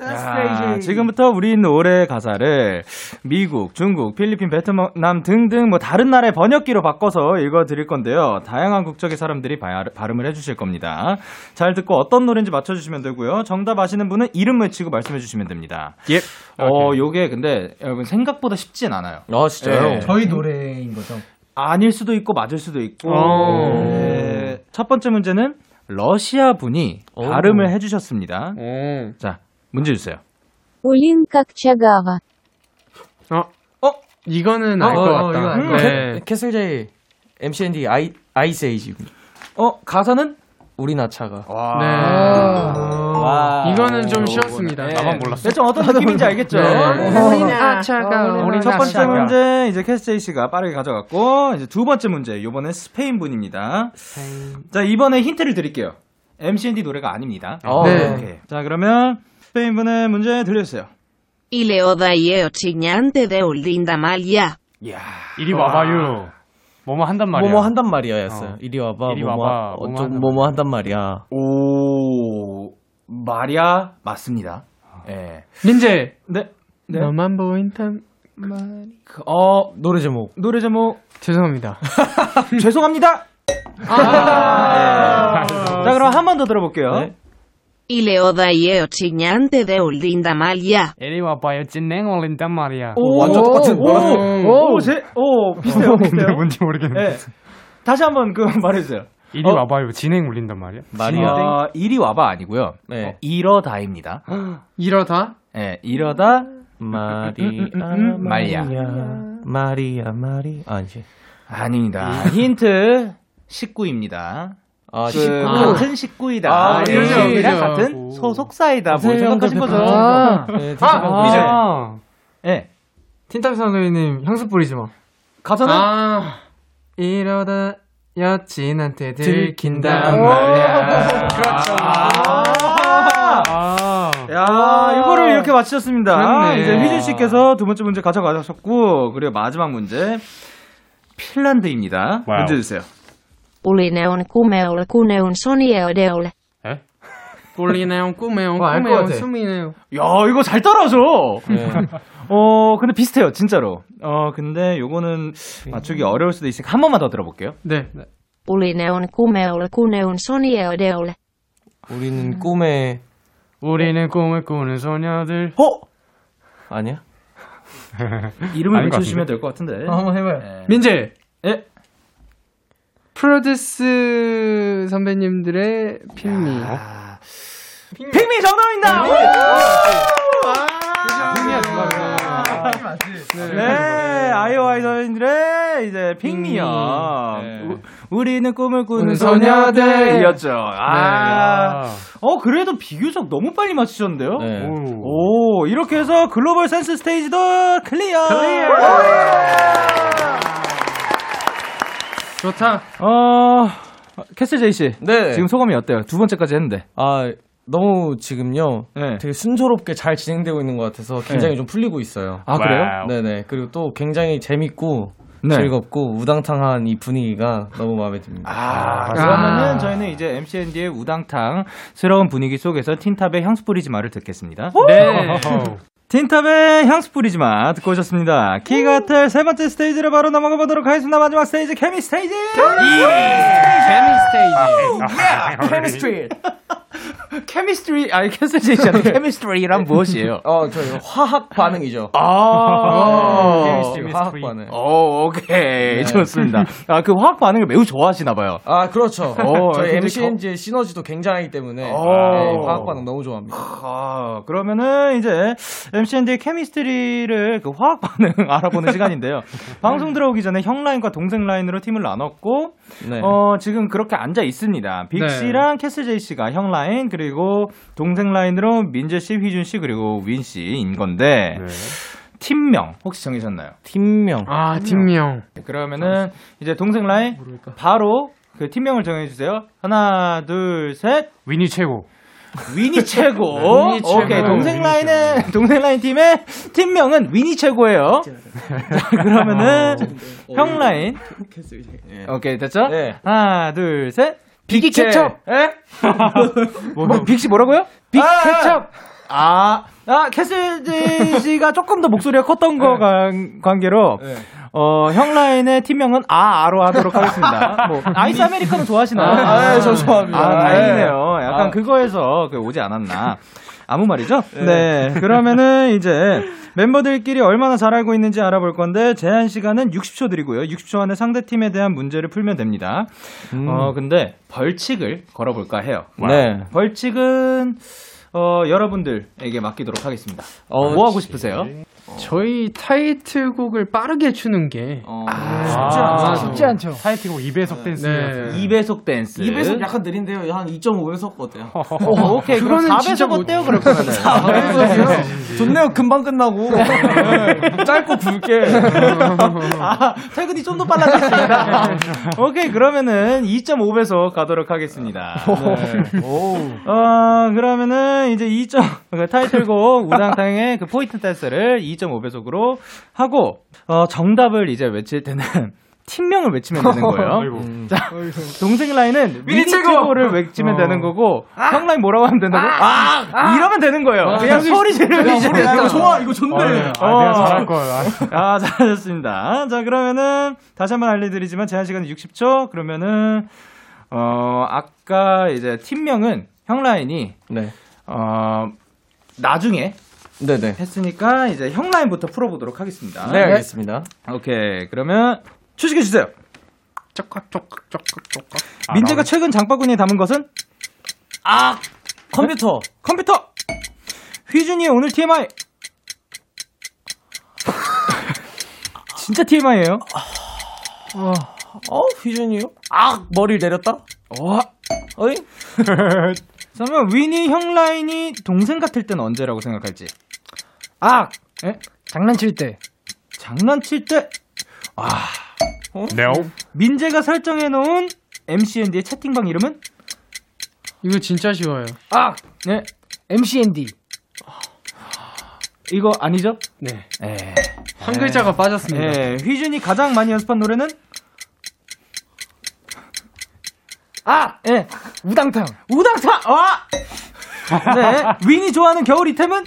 야, 지금부터 우리 노래 가사를 미국, 중국, 필리핀, 베트남 등등 뭐 다른 나라의 번역기로 바꿔서 읽어 드릴 건데요. 다양한 국적의 사람들이 바, 발음을 해주실 겁니다. 잘 듣고 어떤 노래인지 맞춰주시면 되고요. 정답 아시는 분은 이름 외치고 말씀해 주시면 됩니다. 예. 어, 요게 근데 여러분 생각보다 쉽진 않아요. 아, 진짜요? 네. 저희 노래인 거죠. 아닐 수도 있고 맞을 수도 있고. 어. 네. 첫 번째 문제는 러시아 분이 오. 발음을 해주셨습니다. 오. 자, 문제 주세요. 올린 깍차가와. 어, 어, 이거는 어, 알것 어, 같다. 알 것 같다. 네. 음, 캐슬제이, MCND, 아이, 아이세이지. 어, 가사는? 우리나 차가. 네. 와. 이거는 좀 쉬웠습니다. 네. 나만 몰랐어. 대충 어떤 느낌인지 알겠죠? 네. 우리나 차가. 우리 첫 번째 문제 이제 캐스제이 씨가 빠르게 가져갔고 이제 두 번째 문제 이번엔 스페인 분입니다. 스페인. 자 이번에 힌트를 드릴게요. MCND 노래가 아닙니다. 오, 네. 오케이. 자 그러면 스페인 분의 문제 들려주세요. Y le odaie chiñante de Olinda Malia. 이야. 이리 와봐요. 뭐뭐 한단 말이야. 뭐뭐 한단 말이야 였어요. 어. 이리 와봐. 이리 뭐뭐 와봐, 뭐뭐 한단 뭐뭐 한단 말이야. 오 말이야 맞습니다. 예. 민재. 네. 너만 보인단 그, 어, 노래 제목. 노래 제목 죄송합니다. 죄송합니다. 아~ 네. 자, 그럼 한 번 더 들어볼게요. 네. Yeochiñante de Olinda Malia. 이리 와봐요. 진행 올린단 말이야. 오, 완전 똑같은 오, 거라서. 오, 오, 제, 오, 비슷해요, 비슷해요. 뭔지 모르겠는데. 네. 다시 한번 그 말해주세요. 이리 어. 와봐요. 진행 올린단 말이야. 말이야. 어, 이리 와봐 아니고요. 네. 어, 이러다입니다. 이러다 예, 이러다 마리아, 말이야. 마리아, 마리. 아, 이제. 아닙니다. 힌트 19입니다. 아, 그 19. 같은 식구이다. 아, 네, 그죠, 이랑 그죠. 같은 소속사이다. 뭐 생각하신 거죠? 아, 네, 아, 이제. 아, 예. 틴탑 선배님 향수 뿌리지 마. 가사는 아 이러다 여친한테 들킨단 말이야. 그렇죠. 아. 아. 야, 이거를 이렇게 맞히셨습니다. 그렇네. 이제 휘준 씨께서 두 번째 문제 가져가셨고, 그리고 마지막 문제 핀란드입니다. 와우. 문제 주세요. Ulineon kumeol kuneun sonieodeole. 꼴리네요 꿈에요 어, 알것 같아. 숨이네요. 야, 이거 잘 따라줘. 네. 어, 근데 비슷해요, 진짜로. 어, 근데 요거는 맞추기 어려울 수도 있으니까 한 번만 더 들어볼게요. 네. Ulineon kumeol kuneun. 우리는 꿈에, 우리는 꿈을 꾸는 소녀들. 어? 아니야? 이름을 아닌 것 외쳐주시면 될 것 같은데. 어, 한번 해봐요. 예. 민재 예. 프로듀스 선배님들의 핑미. 아, Pick Me 정답입니다! 네, 아이오아이 선생님들의 이제 Pick Me요. 우- 우리는 꿈을 꾸는 소녀들이었죠. 아, 아. 어, 그래도 비교적 너무 빨리 맞추셨는데요? 네. 오. 오, 이렇게 해서 글로벌 센스 스테이지도 clear! 좋다. 어, 캐슬 제이 씨. 네. 지금 소감이 어때요? 두 번째까지 했는데. 아, 너무 지금요. 네. 되게 순조롭게 잘 진행되고 있는 것 같아서 굉장히 네. 좀 풀리고 있어요. 아, 그래요? wow. 네네. 그리고 또 굉장히 재밌고 네. 즐겁고 우당탕한 이 분위기가 너무 마음에 듭니다. 아, 그러면은 저희는 이제 MCND의 우당탕스러운 분위기 속에서 틴탑의 향수 뿌리지 마를 듣겠습니다. 네. 틴탑의 향수 뿌리지 마 듣고 오셨습니다. 키가텔 세 번째 스테이지를 바로 넘어가 보도록 하겠습니다. 마지막 스테이지 케미 스테이지. Chemistry. Chemistry 아니 캐슬제이 씨 chemistry란 무엇이에요? 어, 저 화학 반응이죠. 아, chemistry 화학 반응. 오, 오케이. 좋습니다. 아, 그 화학 반응을 매우 좋아하시나 봐요. 아, 그렇죠. 어, 저희 굉장히 MCND의 시너지도 굉장하기 때문에 오. 네, 화학 반응 너무 좋아합니다. 아, 그러면은 이제 MCND의 chemistry를 그 화학 반응 알아보는 시간인데요. 방송 들어오기 전에 형 라인과 동생 라인으로 팀을 나눴고, 네. 어, 지금 그렇게 앉아 있습니다. 빅 네. 씨랑 캐슬 제이 씨가 형 라인, 그리고 동생 라인으로 민재 씨, 휘준 씨, 그리고 윈 씨인 건데, 네. 팀명 혹시 정해졌나요? 팀명. 아 팀명. 그러면은 이제 동생 라인 바로 그 팀명을 정해주세요. 하나, 둘, 셋. 윈이 최고. 윈이 최고. 윈이 최고. 오케이. 동생 라인은 동생 라인 팀의 팀명은 윈이 최고예요. 자, 그러면은 형 라인. 오케이 됐죠? 네. 하나, 둘, 셋. 빅 빅채. 케첩. 에? 뭐, 빅씨 뭐라고요? 빅 케첩. 아, 아, 캐슬제이 씨가 조금 더 목소리가 컸던 거 관, 관계로, 어, 형 라인의 팀명은 아, 아로 하도록 하겠습니다. 뭐, 아이스 아메리카노 좋아하시나요? 아, 네, 저 좋아합니다. 아, 다행이네요. 약간 아. 그거에서 그 오지 않았나. 아무 말이죠? 네. 그러면은 이제 멤버들끼리 얼마나 잘 알고 있는지 알아볼 건데 제한 시간은 60초 드리고요. 60초 안에 상대 팀에 대한 문제를 풀면 됩니다. 어, 근데 벌칙을 걸어볼까 해요. 네. 벌칙은 어, 여러분들에게 맡기도록 하겠습니다. 어, 뭐 하고 싶으세요? 저희 타이틀곡을 빠르게 추는 게 어, 쉽지 아, 쉽지 않죠. 타이틀곡 2배속 댄스. 네. 2배속 댄스. 2배속 약간 느린데요. 한 2.5배속 어때요? 어, 오케이. 그럼 그거는 4배속 진짜 못- 어때요? 그럴 거면은. 좋네요. 금방 끝나고. 짧고 굵게. 아, 퇴근이 좀 더 빨라졌습니다. 오케이, 그러면은 2.5배속 가도록 하겠습니다. 네. 어, 그러면은 이제 2점, 그 타이틀곡 우당탕의 그 포인트 댄스를 2.5배속으로 하고, 어, 정답을 이제 외칠 때는 팀명을 외치면 되는 거예요. 자, 동생 라인은 위니 최고를 외치면 되는 거고 형 라인 뭐라고 하면 된다고? 아, 이러면 되는 거예요. 그냥 소리 지르면 되는 좋아 이거 좋네. 아, 내가 잘할 걸. 아. 아, 잘하셨습니다. 자, 그러면은 다시 한번 알려드리지만 제한 시간은 60초. 그러면은 어 아까 이제 팀명은 형 라인이 네. 어 나중에 네네. 했으니까 이제 형 라인부터 풀어보도록 하겠습니다. 네 알겠습니다. 오케이. 그러면 추식해 주세요. 쪽쪽쪽쪽쪽. 민재가 최근 장바구니에 담은 것은 아 컴퓨터. 컴퓨터. 휘준이의 오늘 TMI. 진짜 TMI예요. 어 휘준이요? 아 머리를 내렸다. 와. 어이? 그러면 위니 형 라인이 동생 같을 때는 언제라고 생각할지. 아 예? 장난칠 때 장난칠 때. 아. 네오. 민재가 설정해 놓은 MCND의 채팅방 이름은? 이거 진짜 쉬워요. 아 네. MCND 이거 아니죠? 네. 에. 한 글자가 빠졌습니다. 네. 휘준이 가장 많이 연습한 노래는? 아 예. 우당탕 우당탕! 와! 네. 위니 좋아하는 겨울 이템은?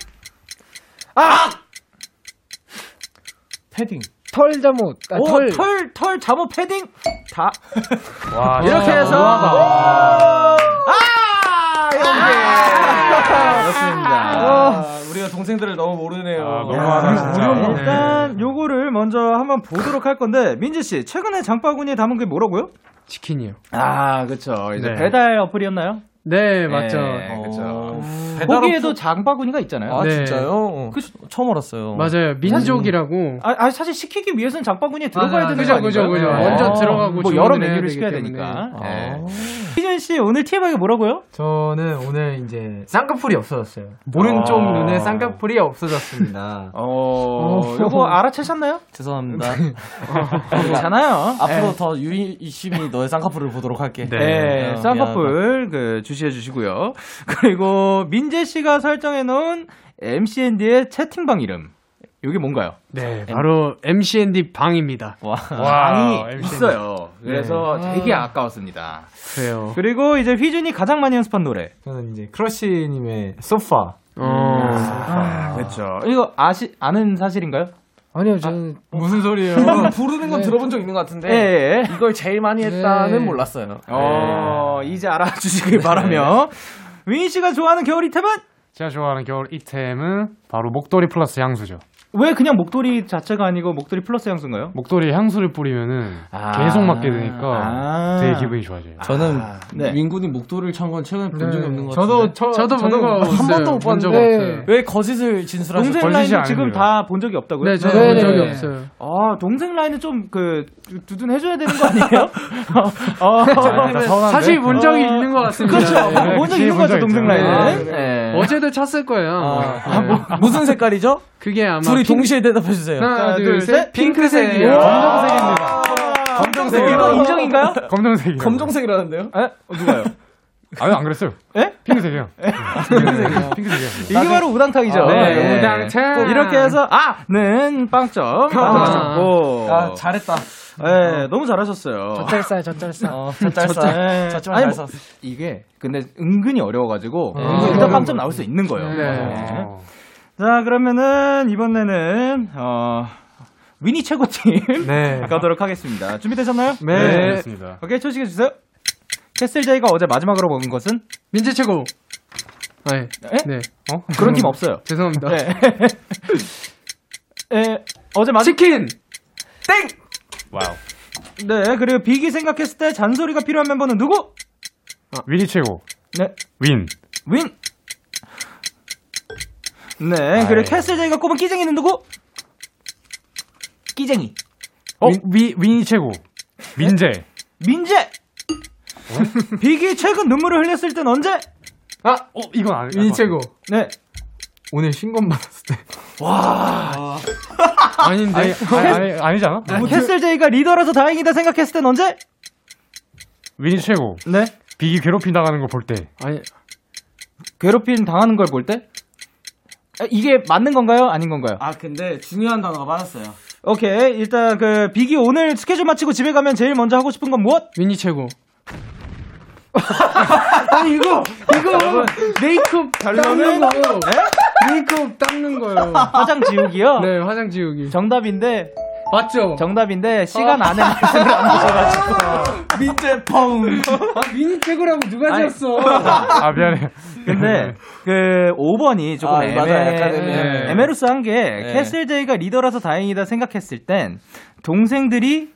패딩. 털 잠옷 아, 오, 털 털, 털, 잠옷, 패딩? 다. 와, 이렇게 해서. 너무하다. 아! 이렇게. 그렇습니다. 아, 우리가 동생들을 너무 모르네요. 아, 너무하다, 진짜. 네. 일단 요거를 먼저 한번 보도록 할 건데 민지 씨 최근에 장바구니에 담은 게 뭐라고요? 치킨이요. 아 그렇죠 이제 네. 배달 어플이었나요? 네, 맞죠. 네, 그렇죠. 거기에도 장바구니가 있잖아요. 아 네. 진짜요? 그 처음 알았어요. 맞아요. 민족이라고. 아, 아, 사실 시키기 위해서는 장바구니에 들어가야. 되는 그죠, 거 아닌가요? 그죠, 그죠. 네. 먼저 들어가고 뭐 여러 메뉴를 시켜야. 되니까. 아. 네. 희준 씨 오늘 TMI가 뭐라고요? 저는 오늘 이제 쌍꺼풀이 없어졌어요. 오른쪽 아. 눈에 쌍꺼풀이 없어졌습니다. 어, 요거 알아채셨나요? 죄송합니다. 괜찮아요. 앞으로 더 유심히 너의 쌍꺼풀을 보도록 할게. 네, 어, 쌍꺼풀 그 주 시해 주시고요. 그리고 민재 씨가 설정해 놓은 MCND의 채팅방 이름. 이게 뭔가요? 네, 바로 MCND 방입니다. 와. 방이 MCND. 있어요. 그래서 되게 아까웠습니다. 그래요. 그리고 이제 휘준이 가장 많이 연습한 노래. 저는 이제 크러쉬님의 소파. 어. 그렇죠. 이거 아시 아는 사실인가요? 아니요 저는 무슨 소리예요? 부르는 건 들어본 적 있는 것 같은데 예. 예. 이걸 제일 많이 했다는 네. 몰랐어요. 어, 이제 알아주시길 바라며. 윈 씨가 좋아하는 겨울 이템은? 제가 좋아하는 겨울 이템은 바로 목도리 플러스 향수죠. 왜 그냥 목도리 자체가 아니고 목도리 플러스 향수인가요? 목도리에 향수를 뿌리면은 계속 맡게 되니까 아. 되게 기분이 좋아져요. 저는 네. 민군이 목도리를 찬 건 최근에 본 적이 없는 것 저도 같은데. 저, 저도 뭔가 한 없어요. 번도 못본적 봤는데. 없어요. 왜 거짓을 진술하셨죠? 동생 라인은 지금. 다 본 적이 없다고요? 네, 저도 네, 본 네, 적이 네. 없어요. 아, 동생 라인은 좀 그 두둔 해줘야 되는 거 아니에요? 어, 서운한데? 사실 본 적이 있는 것 같습니다. 그렇죠. 네. 본적 있는 거죠, 동생 라인은. 아, 네. 어제도 찼을 거예요. 아, 네. 뭐, 무슨 색깔이죠? 그게 아마 둘이 핑- 동시에 대답해 주세요. 하나, 둘, 둘, 셋. 셋. 핑크색이요. 검정색입니다. 검정색. 이거 인정인가요? 검정색이요. 검정색이라는데요? 에? 어, 누가요? 아유 안 그랬어요. 예? 핑크색이요. 핑크색이요. 핑크색이요. 이게 바로 우당탕이죠. 아, 네, 네. 우당탕. 이렇게 해서 아는 빵점 맞았고. 아, 잘했다. 네, 너무 잘하셨어요. 젖잘싸 젖잘싸 어, 젖잘싸. 네. 젖잘 아니, 잘 뭐. 이게 근데 은근히 어려워가지고 아. 일단 빵점 나올 수 있는 거예요. 네. 네. 어. 자 그러면은 이번에는 어 위니 최고팀 네. 가도록 하겠습니다. 준비되셨나요? 네. 그렇습니다. 오케이 초식해 주세요. 캐슬제이가 어제 마지막으로 먹은 것은 민재 최고. 아, 예. 에? 네. 어? 그런 팀 없어요. 죄송합니다. 네. 에, 어제 마지 치킨. wow. 네 그리고 빅이 생각했을 때 잔소리가 필요한 멤버는 누구? 윈이 최고. 네 윈. 윈. 네 그리고 캐슬제이가 꼽은 끼쟁이는 누구? 끼쟁이. 어, 위, 윈이 최고. 민재. 민재. 빅이 최근 눈물을 흘렸을 땐 언제? 아, 어, 이건 아 윈이 최고. 네. 오늘 신검 받았을 때. 아닌데. 아니, 아니, 아니 잖아. 캐슬 제이가 리더라서 다행이다 생각했을 땐 언제? 윈이 최고. 네. 빅이 괴롭힌 당하는 거 볼 때. 아니, 괴롭힘 당하는 걸 볼 때? 아, 이게 맞는 건가요? 아닌 건가요? 아, 근데 중요한 단어가 많았어요. 오케이. 일단 그 빅이 오늘 스케줄 마치고 집에 가면 제일 먼저 하고 싶은 건 무엇? 윈이 최고. 아니 이거 이거 메이크업 닦는 거. 메이크업 닦는 거요. 화장 지우기요? 네 화장 지우기. 정답인데 맞죠? 정답인데 시간 안에 말씀을 안 하셔가지고 민재 펑. 아 윈이 최고라고 누가 아니. 지었어? 아 미안해. 근데 그 5번이 조금 아, 애매, 맞아요. 약간 애매해요. 네. 애매로스한 게 캐슬 제이가 리더라서 다행이다 생각했을 땐 동생들이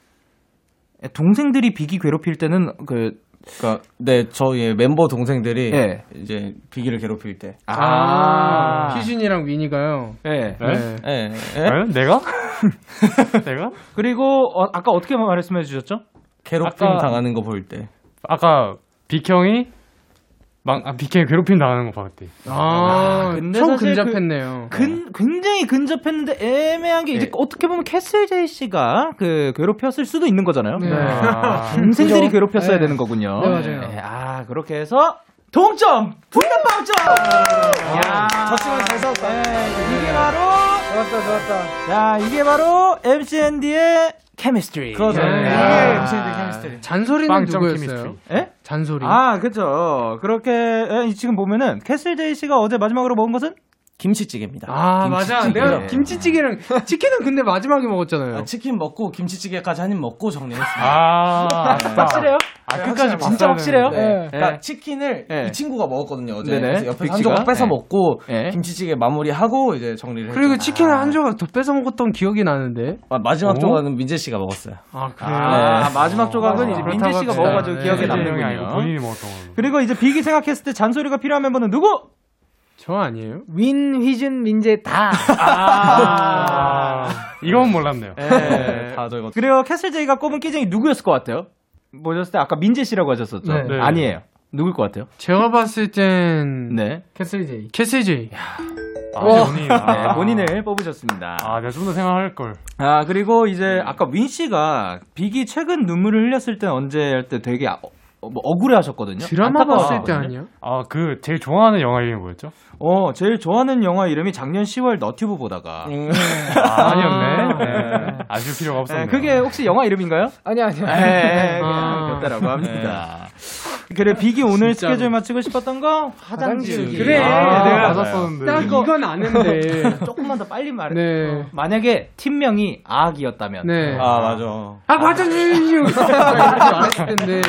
동생들이 빅이 괴롭힐 때는 그 그러니까 네 저희 멤버 동생들이 예. 이제 빅이를 괴롭힐 때. 아, 휘준이랑 윈이가요. 예. 네. 예. 예? 에? 내가? 내가? 그리고 어, 아까 어떻게 말씀해 주셨죠? 괴롭힘 아까- 당하는 거 볼 때. 아까 빅형이 막 아, 빅형이 괴롭힘 당하는 거 봤대. 아, 근데 총 사실 그- 근접했네요. 근, 굉장히 근접했는데 애매한 게 이제 네. 어떻게 보면 캐슬 제이 씨가 그 괴롭혔을 수도 있는 거잖아요. 네. 아, 동생들이? 괴롭혔어야 네. 되는 거군요. 네, 맞아요. 아 그렇게 해서 동점 분단 빵점. 야, 졌지만 잘 싸웠다. 이게 바로 좋았다, 좋았다. 자 이게 바로 MCND의 chemistry. 그렇죠. 예. 이게 MCND chemistry. 잔소리는 누구였어요? chemistry. 예? 잔소리. 아 그렇죠. 그렇게 예, 지금 보면은 캐슬 제이 씨가 어제 마지막으로 먹은 것은 김치찌개입니다. 아, 맞아. 김치찌개. 내가 김치찌개랑 치킨은 근데 마지막에 먹었잖아요. 아, 치킨 먹고 김치찌개까지 한 입 먹고 정리했습니다. 아, 확실해요? 아, 끝까지 진짜 봤어야 확실해요? 네. 그러니까 네. 치킨을 네. 이 친구가 먹었거든요 어제. 네네. 그래서 옆에서 한? 조각 뺏어 네. 먹고 네. 김치찌개 마무리하고 이제 정리를 그리고 했죠. 치킨을 한 조각 더 뺏어 먹었던 기억이 나는데. 아, 마지막 오? 조각은 민재 씨가 먹었어요. 아, 그래요? 아, 마지막 조각은 아, 이제 민재 씨가. 먹어가지고 네. 기억에 남는군요. 아니고 본인이 먹었던 거. 그리고 이제 빅이 생각했을 때 잔소리가 필요한 멤버는 누구? 저 아니에요? 윈, 휘준, 민재 다. 아, 이건 몰랐네요. 네. 다 저거. 그리고 캐슬 제이가 꼽은 끼쟁이 누구였을 것 같아요? 보셨을 때 아까 민재 씨라고 하셨었죠? 네. 네. 아니에요. 누굴 것 같아요? 제가 봤을 땐 네. 캐슬 제이. 캐스지. 아, 본인. 아, 네, 본인을 뽑으셨습니다. 아, 내가 좀 더 생각할 걸. 아, 그리고 이제 아까 윈 씨가 빅이 최근 눈물을 흘렸을 때 언제 할 때 되게 아, 어, 뭐 억울해 하셨거든요. 드라마 봤을 때. 아니야? 아, 그 제일 좋아하는 영화 이름이 뭐였죠? 어, 제일 좋아하는 영화 이름이 작년 10월 너튜브 보다가. 아, 아니었네. 네. 아실 필요가 없었네요. 네, 그게 혹시 영화 이름인가요? 아니, 아니. 네, 아. 그렇다라고 합니다. 그래, 빅이 오늘 진짜로. 스케줄 마치고 싶었던 거? 화장 화장 지우기. 지우기. 그래, 아, 내가 맞았었는데. 딱 이건 아는데. 조금만 더 빨리 말해. 네. 만약에 팀명이 아학이었다면. 네. 아 맞아. 아, 맞아, 주시오. 이렇게 말했을 텐데.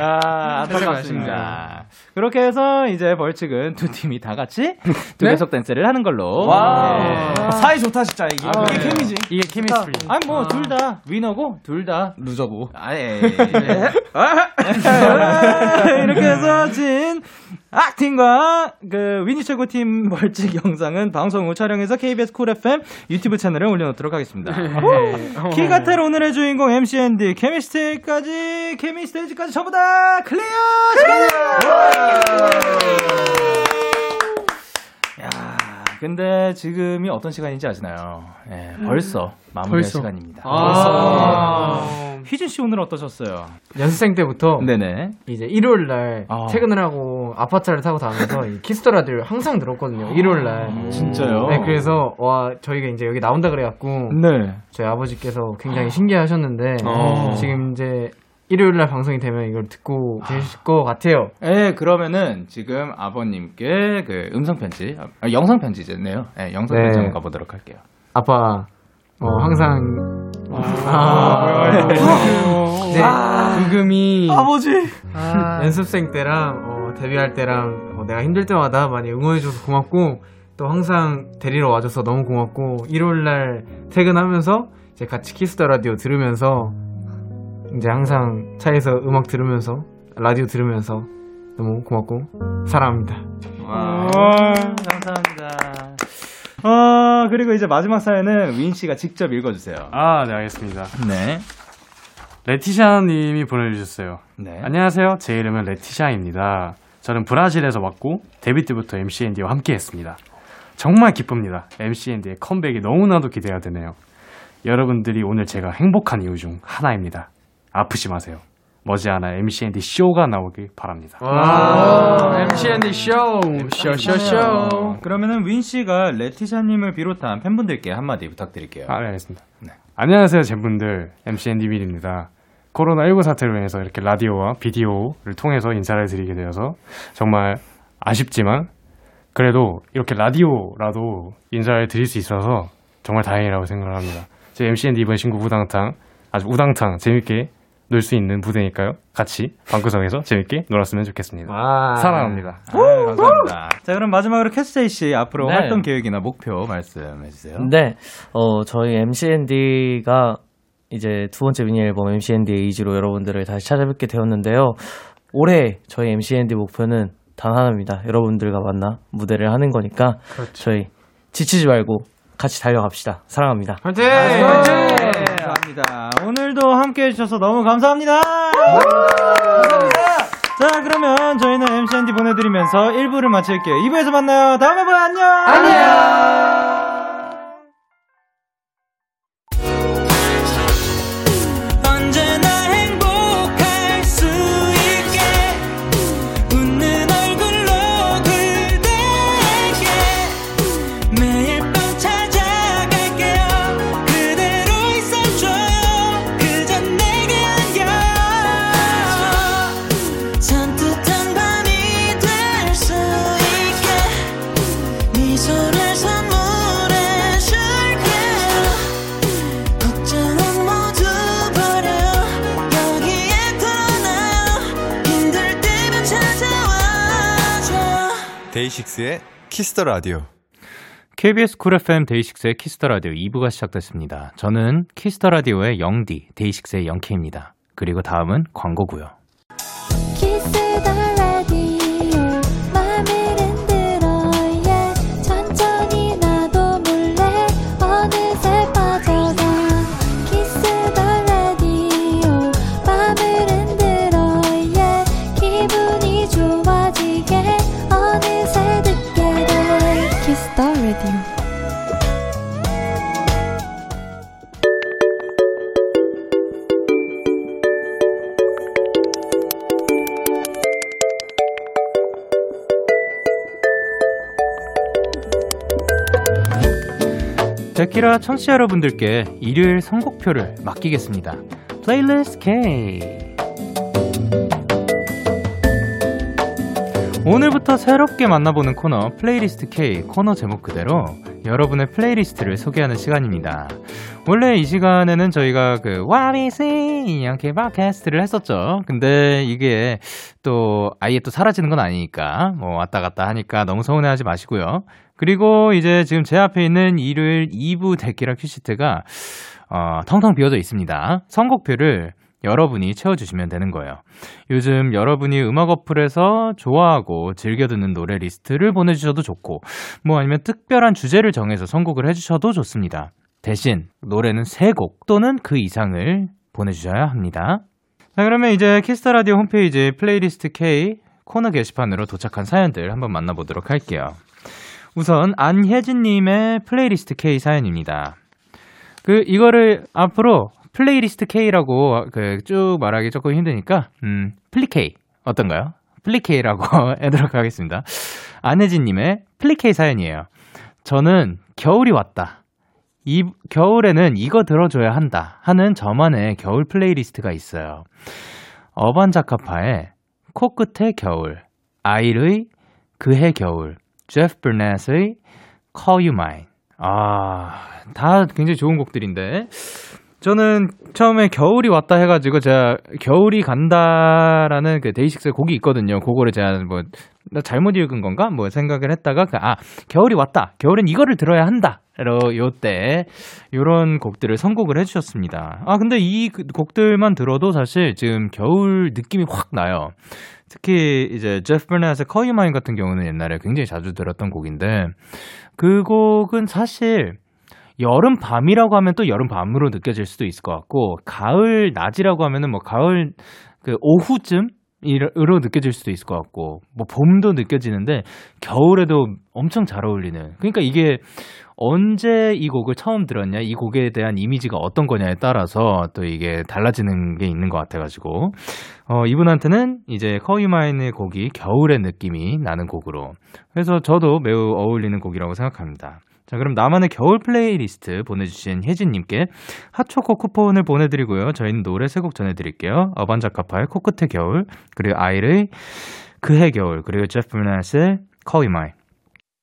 아, 안타깝습니다. 그렇게 해서 이제 벌칙은 두 팀이 다 같이 두 네? 배속 댄스를 하는 걸로. 와 네. 사이 좋다 진짜 이게. 아, 이게 네. 케미지. 이게 케미스트리. 아니, 뭐, 둘 다, 위너고, 둘 다. 루저고. 아예. 이렇게 해서 진 악팀과 그 윈이 최고 팀 벌칙 영상은 방송 후 촬영해서 KBS 쿨 FM 유튜브 채널에 올려놓도록 하겠습니다. 키갓탤 오늘의 주인공 MCND 케미스테이지까지 케미스테이지까지 전부 다 clear! 야, 근데 지금이 어떤 시간인지 아시나요? 예, 벌써 마무리할 벌써. 시간입니다. 아. 휘준 씨 오늘 어떠셨어요? 연습생 때부터 네네. 이제 일요일 날 아. 퇴근을 하고 아빠 차를 타고 다니면서 이 키스 더 라디오를 항상 들었거든요. 일요일 날. 진짜요? 네, 그래서 와 저희가 이제 여기 나온다 그래갖고 네. 저희 아버지께서 굉장히 신기하셨는데 어. 지금 이제 일요일 날 방송이 되면 이걸 듣고 계실 것 같아요. 예, 그러면은 지금 아버님께 그 음성 편지, 아, 영상 편지잖아요. 예, 영상 네. 편지 한번 가보도록 할게요. 아빠 어, 항상 아, 네, 브금이 아버지. 연습생 때랑 어, 데뷔할 때랑 어, 내가 힘들 때마다 많이 응원해줘서 고맙고 또 항상 데리러 와줘서 너무 고맙고 일요일 날 퇴근하면서 이제 같이 키스 더 라디오 들으면서 이제 항상 차에서 음악 들으면서 라디오 들으면서 너무 고맙고 사랑합니다. 와, 감사합니다. 어, 그리고 이제 마지막 사연은 윈 씨가 직접 읽어주세요. 아, 네, 알겠습니다. 네. 레티샤 님이 보내주셨어요. 네. 안녕하세요. 제 이름은 레티샤입니다. 저는 브라질에서 왔고 데뷔 때부터 MCND와 함께 했습니다. 정말 기쁩니다. MCND의 컴백이 너무나도 기대가 되네요. 여러분들이 오늘 제가 행복한 이유 중 하나입니다. 아프지 마세요. 머지않아 MCND 쇼가 나오길 바랍니다. 와, MCND 쇼, 쇼, 쇼, 쇼. 어, 그러면은 윈 씨가 레티샤님을 비롯한 팬분들께 한마디 부탁드릴게요. 아, 네, 알겠습니다. 안녕하세요, 젠분들. MCND 밀입니다. 코로나19 사태로 인해서 이렇게 라디오와 비디오를 통해서 인사를 드리게 되어서 정말 아쉽지만 그래도 이렇게 라디오라도 인사를 드릴 수 있어서 정말 다행이라고 생각을 합니다. 제 MCND 이번 신곡 우당탕 아주 우당탕 재밌게 놀 수 있는 무대니까요. 같이 방구석에서 재밌게 놀았으면 좋겠습니다. 사랑합니다. 아, 감사합니다. 자, 그럼 마지막으로 캐스제이 씨 앞으로 네. 활동 계획이나 목표 말씀해 주세요. 네, 어, 저희 MCND가 이제 두 번째 미니 앨범 MCND의 의지로 여러분들을 다시 찾아뵙게 되었는데요. 올해 저희 MCND 목표는 단 하나입니다. 여러분들과 만나 무대를 하는 거니까 저희 지치지 말고 같이 달려갑시다. 사랑합니다. 화이팅! 감사합니다. 오늘도 함께 해주셔서 너무 감사합니다. 감사합니다. 자, 그러면 저희는 MCND 보내드리면서 1부를 마칠게요. 2부에서 만나요. 다음에 봐요. 안녕. 안녕. 키스 더 라디오. KBS 쿨 FM 데이식스의 키스 더 라디오 2부가 시작됐습니다. 저는 키스 더 라디오의 영디, 데이식스의 영케이입니다. 그리고 다음은 광고고요. 데키라 청취자 여러분들께 일요일 선곡표를 맡기겠습니다. playlist K. 오늘부터 새롭게 만나보는 코너 playlist K 코너 제목 그대로 여러분의 playlist를 소개하는 시간입니다. 원래 이 시간에는 저희가 그 와비시 이렇게 팟캐스트를 했었죠. 근데 이게 또 아예 또 사라지는 건 아니니까 뭐 왔다 갔다 하니까 너무 서운해하지 마시고요. 그리고 이제 지금 제 앞에 있는 일요일 2부 데키라 큐시트가 어, 텅텅 비어져 있습니다. 선곡표를 여러분이 채워주시면 되는 거예요. 요즘 여러분이 음악 어플에서 좋아하고 즐겨 듣는 노래 리스트를 보내주셔도 좋고, 뭐 아니면 특별한 주제를 정해서 선곡을 해주셔도 좋습니다. 대신 노래는 3곡 또는 그 이상을 보내주셔야 합니다. 자, 그러면 이제 키스 더 라디오 홈페이지 플레이리스트 K 코너 게시판으로 도착한 사연들 한번 만나보도록 할게요. 우선 안혜진님의 플레이리스트 K 사연입니다. 그 이거를 앞으로 플레이리스트 K라고 그 쭉 말하기 조금 힘드니까 음 플리케이 어떤가요? 플리케이라고 해도록 하겠습니다. 안혜진님의 플리케이 사연이에요. 저는 겨울이 왔다. 이 겨울에는 이거 들어줘야 한다 하는 저만의 겨울 플레이리스트가 있어요. 어반자카파의 코끝의 겨울, 아일의 그해 겨울, 제프 버넷의 Call You Mine. 아, 다 굉장히 좋은 곡들인데. 저는 처음에 겨울이 왔다 해가지고 제가 겨울이 간다라는 그 데이식스의 곡이 있거든요. 그거를 제가 뭐, 나 잘못 읽은 건가? 뭐 생각을 했다가, 그, 아, 겨울이 왔다. 겨울엔 이거를 들어야 한다. 로, 요때, 요런 곡들을 선곡을 해주셨습니다. 아, 근데 이 그- 곡들만 들어도 사실 지금 겨울 느낌이 확 나요. 특히 이제 제프 버넷의 You Mine 같은 경우는 옛날에 굉장히 자주 들었던 곡인데, 그 곡은 사실 여름 밤이라고 하면 또 여름 밤으로 느껴질 수도 있을 것 같고 가을 낮이라고 하면은 뭐 가을 그 오후쯤 으로 느껴질 수도 있을 것 같고 뭐 봄도 느껴지는데 겨울에도 엄청 잘 어울리는. 그러니까 이게 언제 이 곡을 처음 들었냐 이 곡에 대한 이미지가 어떤 거냐에 따라서 또 이게 달라지는 게 있는 것 같아가지고. 어 이분한테는 이제 Call You Mine의 곡이 겨울의 느낌이 나는 곡으로. 그래서 저도 매우 어울리는 곡이라고 생각합니다. 자, 그럼 나만의 겨울 플레이리스트 보내주신 혜진님께 핫초코 쿠폰을 보내드리고요. 저희는 노래 세 곡 전해드릴게요. 어반자카파의 코끝의 겨울, 그리고 아이의 그해 겨울, 그리고 제프 버넷의 Call.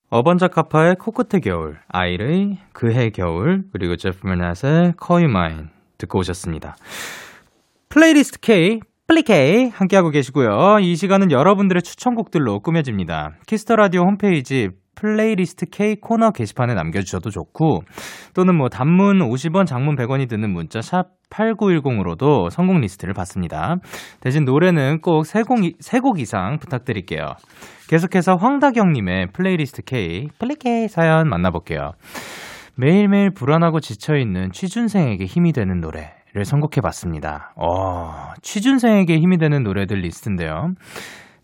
어반자카파의 코끝의 겨울, 아이의 그해 겨울, 그리고 제프 버넷의 Call 듣고 오셨습니다. 플레이리스트 K, 플리케이 함께하고 계시고요. 이 시간은 여러분들의 추천곡들로 꾸며집니다. 키스 더 라디오 홈페이지 플레이리스트 K 코너 게시판에 남겨주셔도 좋고 또는 뭐 단문 50원, 장문 100원이 드는 문자 샵 8910으로도 선곡 리스트를 받습니다. 대신 노래는 꼭 3곡, 3곡 이상 부탁드릴게요. 계속해서 황다경님의 플레이리스트 K 플리케이 사연 만나볼게요. 매일매일 불안하고 지쳐있는 취준생에게 힘이 되는 노래 를 선곡해봤습니다. 어, 취준생에게 힘이 되는 노래들 리스트인데요.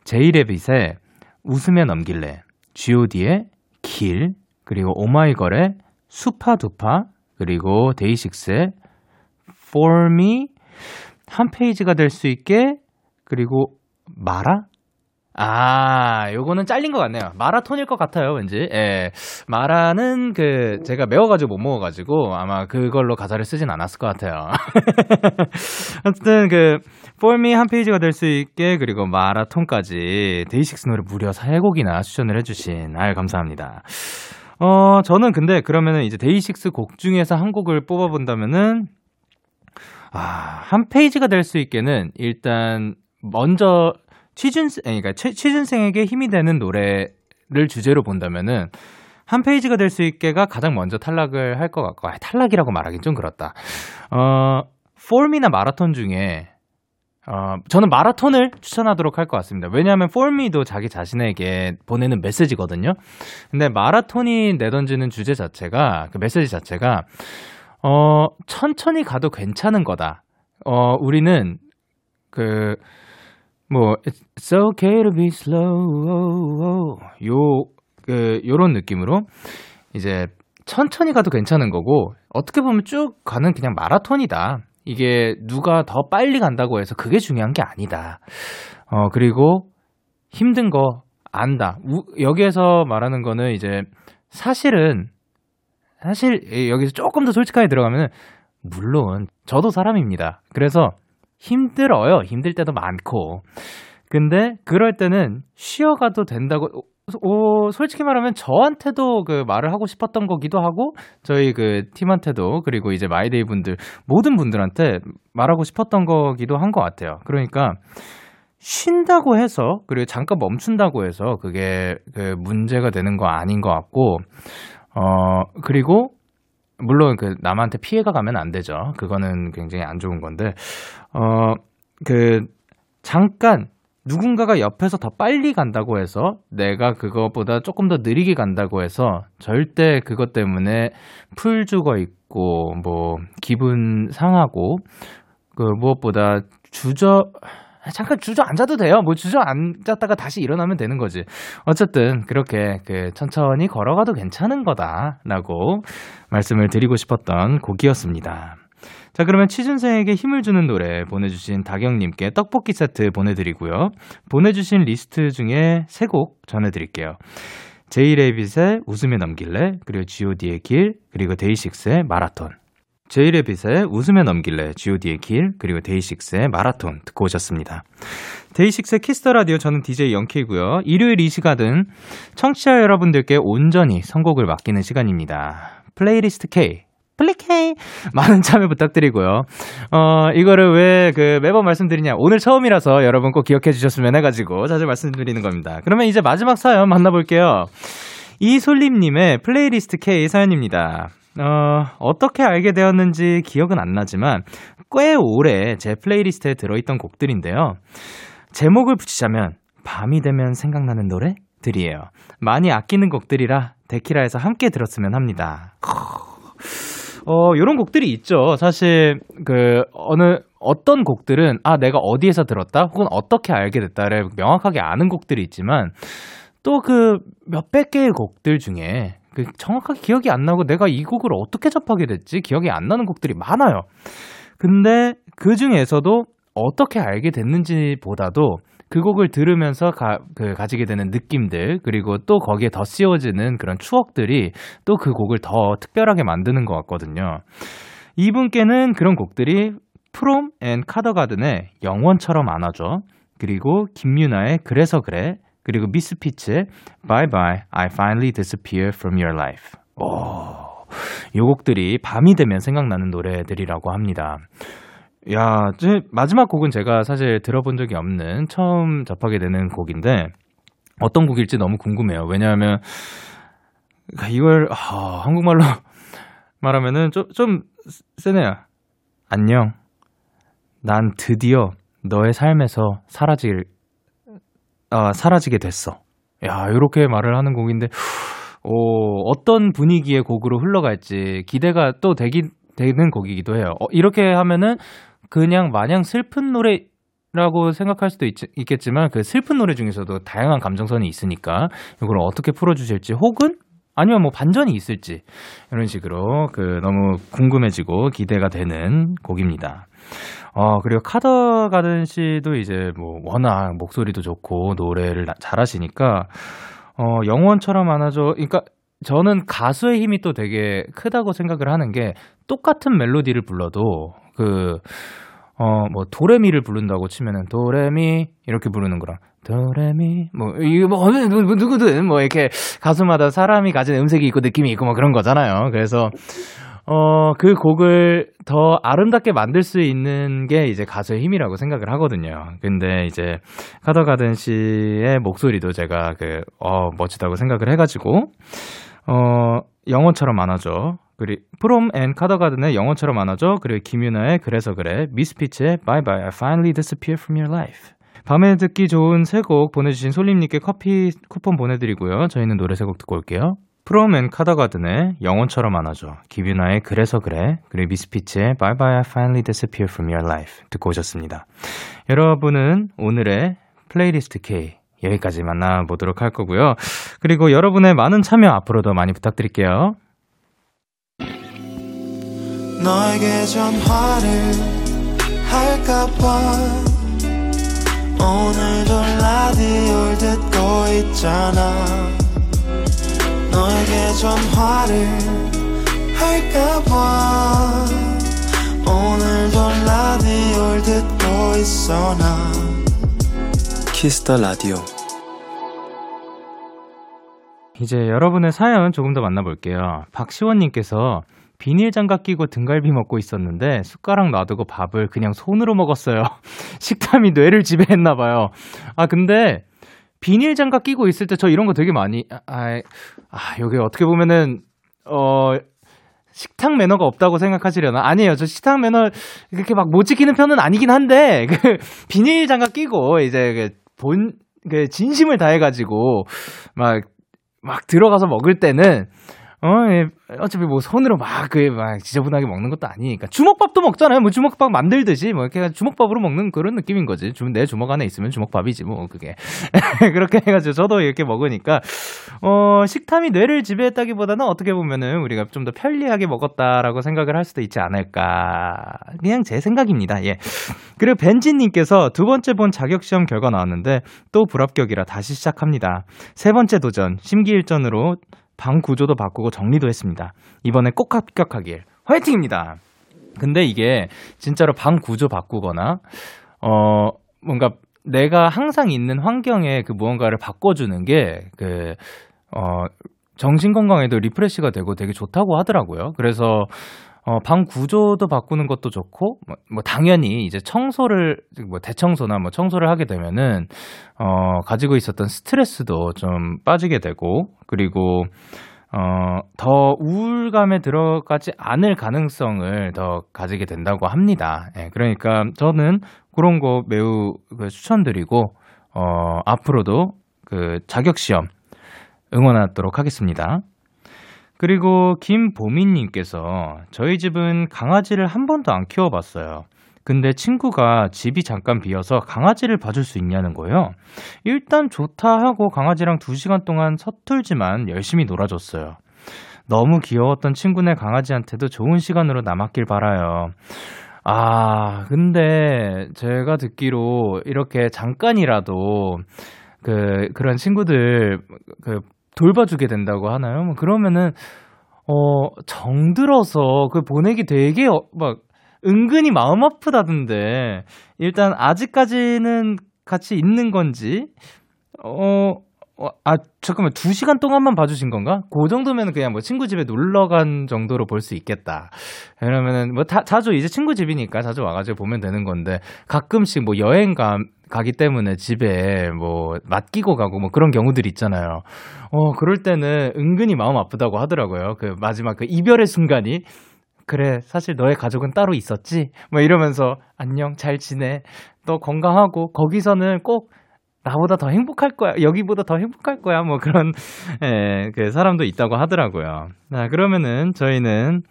제이레빗의 웃으며 넘길래 god의 길, 그리고 오마이걸의 수파두파, 그리고 데이식스의 for me 한 페이지가 될 수 있게, 그리고 마라? 아, 요거는 잘린 것 같네요. 마라톤일 것 같아요, 왠지. 예. 마라는 그, 제가 매워가지고 못 먹어가지고 아마 그걸로 가사를 쓰진 않았을 것 같아요. 아무튼 그, 및 한 페이지가 될 수 있게 그리고 마라톤까지 데이식스 노래 무려 3곡이나 추천을 해주신 아유 감사합니다. 어 저는 근데 그러면은 이제 데이식스 곡 중에서 한 곡을 뽑아본다면은 아 한 페이지가 될 수 있게는 일단 먼저 취준생 그러니까 취준생에게 힘이 되는 노래를 주제로 본다면은 한 페이지가 될 수 있게가 가장 먼저 탈락을 할 것 같고 아, 탈락이라고 말하긴 좀 그렇다. 어 폼이나 마라톤 중에 어, 저는 마라톤을 추천하도록 할 것 같습니다. 왜냐하면 폴미도 자기 자신에게 보내는 메시지거든요. 근데 마라톤이 내던지는 주제 자체가 그 메시지 자체가 어, 천천히 가도 괜찮은 거다. 어, 우리는 그 뭐 it's okay to be slow 요 그 요런 느낌으로 이제 천천히 가도 괜찮은 거고 어떻게 보면 쭉 가는 그냥 마라톤이다. 이게 누가 더 빨리 간다고 해서 그게 중요한 게 아니다. 어, 그리고 힘든 거 안다. 우, 여기에서 말하는 거는 이제 사실은 사실 여기서 조금 더 솔직하게 들어가면 물론 저도 사람입니다. 그래서 힘들어요. 힘들 때도 많고. 근데 그럴 때는 쉬어가도 된다고 오, 솔직히 말하면 저한테도 그 말을 하고 싶었던 거기도 하고 저희 그 팀한테도 그리고 이제 마이데이 분들 모든 분들한테 말하고 싶었던 거기도 한 것 같아요. 그러니까 쉰다고 해서 그리고 잠깐 멈춘다고 해서 그게 그 문제가 되는 거 아닌 것 같고 어 그리고 물론 그 남한테 피해가 가면 안 되죠. 그거는 굉장히 안 좋은 건데 어 그 잠깐 누군가가 옆에서 더 빨리 간다고 해서 내가 그것보다 조금 더 느리게 간다고 해서 절대 그것 때문에 풀 죽어 있고 뭐 기분 상하고 그 무엇보다 주저 잠깐 주저앉아도 돼요. 뭐 주저앉았다가 다시 일어나면 되는 거지. 어쨌든 그렇게 그 천천히 걸어가도 괜찮은 거다라고 말씀을 드리고 싶었던 곡이었습니다. 자, 그러면 취준생에게 힘을 주는 노래 보내주신 다경님께 떡볶이 세트 보내드리고요. 보내주신 리스트 중에 세 곡 전해드릴게요. 제이레빗의 웃으며 넘길래, 그리고 god의 길, 그리고 데이식스의 마라톤. 제이레빗의 웃으며 넘길래, god의 길, 그리고 데이식스의 마라톤 듣고 오셨습니다. 데이식스의 키스 더 라디오 저는 DJ 영케이고요. 일요일 이 시간은 청취자 여러분들께 온전히 선곡을 맡기는 시간입니다. 플레이리스트 K 플리케이 많은 참여 부탁드리고요. 어 이거를 왜 그 매번 말씀드리냐 오늘 처음이라서 여러분 꼭 기억해 주셨으면 해가지고 자주 말씀드리는 겁니다. 그러면 이제 마지막 사연 만나볼게요. 이솔림님의 플레이리스트 K 사연입니다. 어 어떻게 알게 되었는지 기억은 안 나지만 꽤 오래 제 플레이리스트에 들어있던 곡들인데요. 제목을 붙이자면 밤이 되면 생각나는 노래들이에요. 많이 아끼는 곡들이라 데키라에서 함께 들었으면 합니다. 어, 요런 곡들이 있죠. 사실, 그, 어느, 어떤 곡들은 아 내가 어디에서 들었다 혹은 어떻게 알게 됐다를 명확하게 아는 곡들이 있지만 또 그 몇백 개의 곡들 중에 그 정확하게 기억이 안 나고 내가 이 곡을 어떻게 접하게 됐지 기억이 안 나는 곡들이 많아요. 근데 그 중에서도 어떻게 알게 됐는지보다도 그 곡을 들으면서 가, 그 가지게 되는 느낌들 그리고 또 거기에 더 씌워지는 그런 추억들이 또 그 곡을 더 특별하게 만드는 것 같거든요. 이분께는 그런 곡들이 프롬 and 카더가든의 영원처럼 안아줘 그리고 김유나의 그래서 그래 그리고 미스피츠의 Bye Bye I Finally Disappear From Your Life 오, 이 곡들이 밤이 되면 생각나는 노래들이라고 합니다. 야, 제 마지막 곡은 제가 사실 들어본 적이 없는 처음 접하게 되는 곡인데 어떤 곡일지 너무 궁금해요. 왜냐하면 이걸 아, 한국말로 말하면은 좀, 좀 세네요. 안녕. 난 드디어 너의 삶에서 사라질 아, 사라지게 됐어. 야, 이렇게 말을 하는 곡인데 오, 어떤 분위기의 곡으로 흘러갈지 기대가 또 되기 되는 곡이기도 해요. 어, 이렇게 하면은 그냥 마냥 슬픈 노래 라고 생각할 수도 있, 있겠지만 그 슬픈 노래 중에서도 다양한 감정선이 있으니까 이걸 어떻게 풀어주실지 혹은 아니면 뭐 반전이 있을지 이런 식으로 그 너무 궁금해지고 기대가 되는 곡입니다. 어, 그리고 카더 가든 씨도 이제 뭐 워낙 목소리도 좋고 노래를 잘하시니까 어, 영원처럼 안아줘. 그러니까 저는 가수의 힘이 또 되게 크다고 생각을 하는 게 똑같은 멜로디를 불러도 그, 어, 뭐, 도레미를 부른다고 치면은, 도레미, 이렇게 부르는 거랑, 도레미, 뭐, 이거 뭐, 뭐, 누구든, 뭐, 이렇게 가수마다 사람이 가진 음색이 있고 느낌이 있고 뭐 그런 거잖아요. 그래서, 어, 그 곡을 더 아름답게 만들 수 있는 게 이제 가수의 힘이라고 생각을 하거든요. 근데 이제 카더가든 씨의 목소리도 제가 그, 어, 멋지다고 생각을 해가지고, 어, 영원처럼 안아줘. 그리고 프롬 and 카더가든의 영원처럼 안아줘. 그리고 김유나의 그래서 그래. 미스피츠의 Bye Bye I Finally Disappear From Your Life. 밤에 듣기 좋은 세 곡 보내주신 솔림님께 커피 쿠폰 보내드리고요. 저희는 노래 세 곡 듣고 올게요. 프롬 and 카더가든의 영원처럼 안아줘. 김유나의 그래서 그래. 그리고 미스피츠의 Bye Bye I Finally Disappear From Your Life 듣고 오셨습니다. 여러분은 오늘의 플레이리스트 K 여기까지 만나보도록 할 거고요. 그리고 여러분의 많은 참여 앞으로도 많이 부탁드릴게요. 너에게 전화를 할까봐 오늘도 라디오를 듣고 있잖아 너에게 전화를 할까봐 오늘도 라디오를 듣고 있어 나 키스 더 라디오 이제 여러분의 사연 조금 더 만나볼게요. 박시원님께서 비닐 장갑 끼고 등갈비 먹고 있었는데 숟가락 놔두고 밥을 그냥 손으로 먹었어요. 식탐이 뇌를 지배했나 봐요. 아 근데 비닐 장갑 끼고 있을 때 저 이런 거 되게 많이 아, 아 여기 어떻게 보면은 어 식탁 매너가 없다고 생각하시려나? 아니에요. 저 식탁 매너 그렇게 막 못 지키는 편은 아니긴 한데 그 비닐 장갑 끼고 이제 본그 진심을 다해가지고 막 막 들어가서 먹을 때는 어, 예, 어차피 뭐 손으로 막, 그, 막 지저분하게 먹는 것도 아니니까. 주먹밥도 먹잖아요. 뭐 주먹밥 만들듯이, 뭐 이렇게 주먹밥으로 먹는 그런 느낌인 거지. 주, 내 주먹 안에 있으면 주먹밥이지, 뭐, 그게. 그렇게 해가지고 저도 이렇게 먹으니까, 어, 식탐이 뇌를 지배했다기보다는 어떻게 보면은 우리가 좀 더 편리하게 먹었다라고 생각을 할 수도 있지 않을까. 그냥 제 생각입니다. 예. 그리고 벤지님께서 두 번째 본 자격시험 결과 나왔는데 또 불합격이라 다시 시작합니다. 세 번째 도전, 심기일전으로 방 구조도 바꾸고 정리도 했습니다. 이번에 꼭 합격하길 화이팅입니다. 근데 이게 진짜로 방 구조 바꾸거나 어 뭔가 내가 항상 있는 환경에 그 무언가를 바꿔주는 게그 어, 정신 건강에도 refresh가 되고 되게 좋다고 하더라고요. 그래서 어, 방 구조도 바꾸는 것도 좋고, 뭐, 뭐, 당연히 이제 청소를, 뭐, 대청소나 뭐, 청소를 하게 되면은, 어, 가지고 있었던 스트레스도 좀 빠지게 되고, 그리고, 어, 더 우울감에 들어가지 않을 가능성을 더 가지게 된다고 합니다. 예, 그러니까 저는 그런 거 매우 그 추천드리고, 어, 앞으로도 그 자격시험 응원하도록 하겠습니다. 그리고 김보민님께서 저희 집은 강아지를 한 번도 안 키워봤어요. 근데 친구가 집이 잠깐 비어서 강아지를 봐줄 수 있냐는 거예요. 일단 좋다 하고 강아지랑 두 시간 동안 서툴지만 열심히 놀아줬어요. 너무 귀여웠던 친구네 강아지한테도 좋은 시간으로 남았길 바라요. 아, 근데 제가 듣기로 이렇게 잠깐이라도 그, 그런 친구들 그 돌봐주게 된다고 하나요? 뭐 그러면은, 어, 정들어서 그 보내기 되게 어, 막 은근히 마음 아프다던데, 일단 아직까지는 같이 있는 건지, 어, 어, 아, 잠깐만, 두 시간 동안만 봐주신 건가? 그 정도면 그냥 뭐 친구 집에 놀러 간 정도로 볼 수 있겠다. 그러면은 뭐 다, 자주 이제 친구 집이니까 자주 와가지고 보면 되는 건데, 가끔씩 뭐 여행 가, 가기 때문에 집에 뭐 맡기고 가고 뭐 그런 경우들 있잖아요. 어, 그럴 때는 은근히 마음 아프다고 하더라고요. 그 마지막 그 이별의 순간이. 그래, 사실 너의 가족은 따로 있었지? 뭐 이러면서, 안녕, 잘 지내. 너 건강하고, 거기서는 꼭 나보다 더 행복할 거야. 여기보다 더 행복할 거야. 뭐 그런, 예, 그 사람도 있다고 하더라고요. 자, 그러면은 저희는,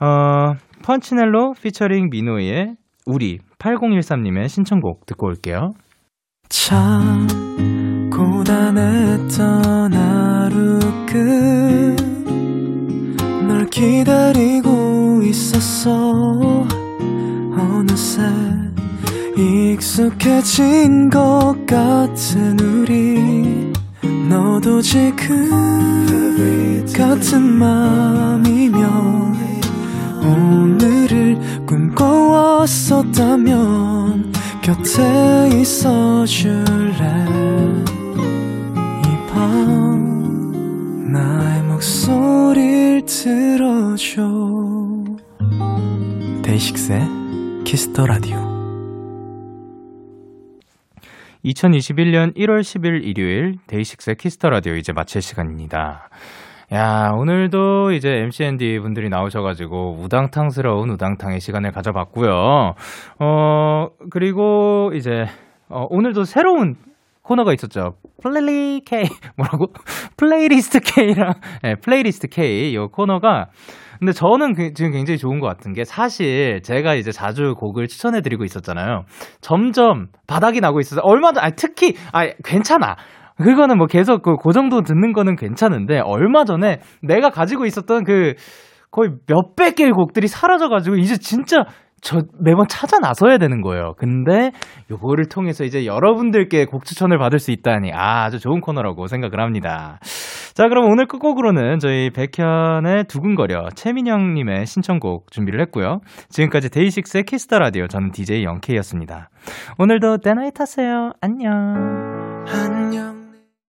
어, 펀치넬로 피처링 미노의 우리 8013님의 신청곡 듣고 올게요. 참 고단했던 하루 끝널 기다리고 있었어 어느새 익숙해진 것 같은 우리 너도 지금 같은 맘이면 오늘을 꿈꿔왔었다면 곁에 있어줄래? 이 밤 나의 목소리를 들어줘. 데이식스의 키스 더 라디오 2021년 1월 10일 일요일 데이식스의 키스 더 라디오 이제 마칠 시간입니다. 야, 오늘도 이제 MCND 분들이 나오셔가지고 우당탕스러운 우당탕의 시간을 가져봤고요. 어, 그리고 이제, 어, 오늘도 새로운 코너가 있었죠. Play K, 뭐라고? Playlist K랑, 네, Playlist K, 이 코너가 근데 저는 그- 지금 굉장히 좋은 것 같은 게 사실 제가 이제 자주 곡을 추천해드리고 있었잖아요. 점점 바닥이 나고 있어서 얼마 전, 아 특히, 아 괜찮아. 그거는 뭐 계속 그, 그 정도 듣는 거는 괜찮은데 얼마 전에 내가 가지고 있었던 그 거의 몇백 개의 곡들이 사라져가지고 이제 진짜 저 매번 찾아 나서야 되는 거예요. 근데 요거를 통해서 이제 여러분들께 곡 추천을 받을 수 있다니 아, 아주 좋은 코너라고 생각을 합니다. 자, 그럼 오늘 끝곡으로는 저희 백현의 두근거려 최민영님의 신청곡 준비를 했고요. 지금까지 데이식스의 키스터 라디오 저는 DJ 영케이였습니다. 오늘도 때나잇 하세요. 안녕.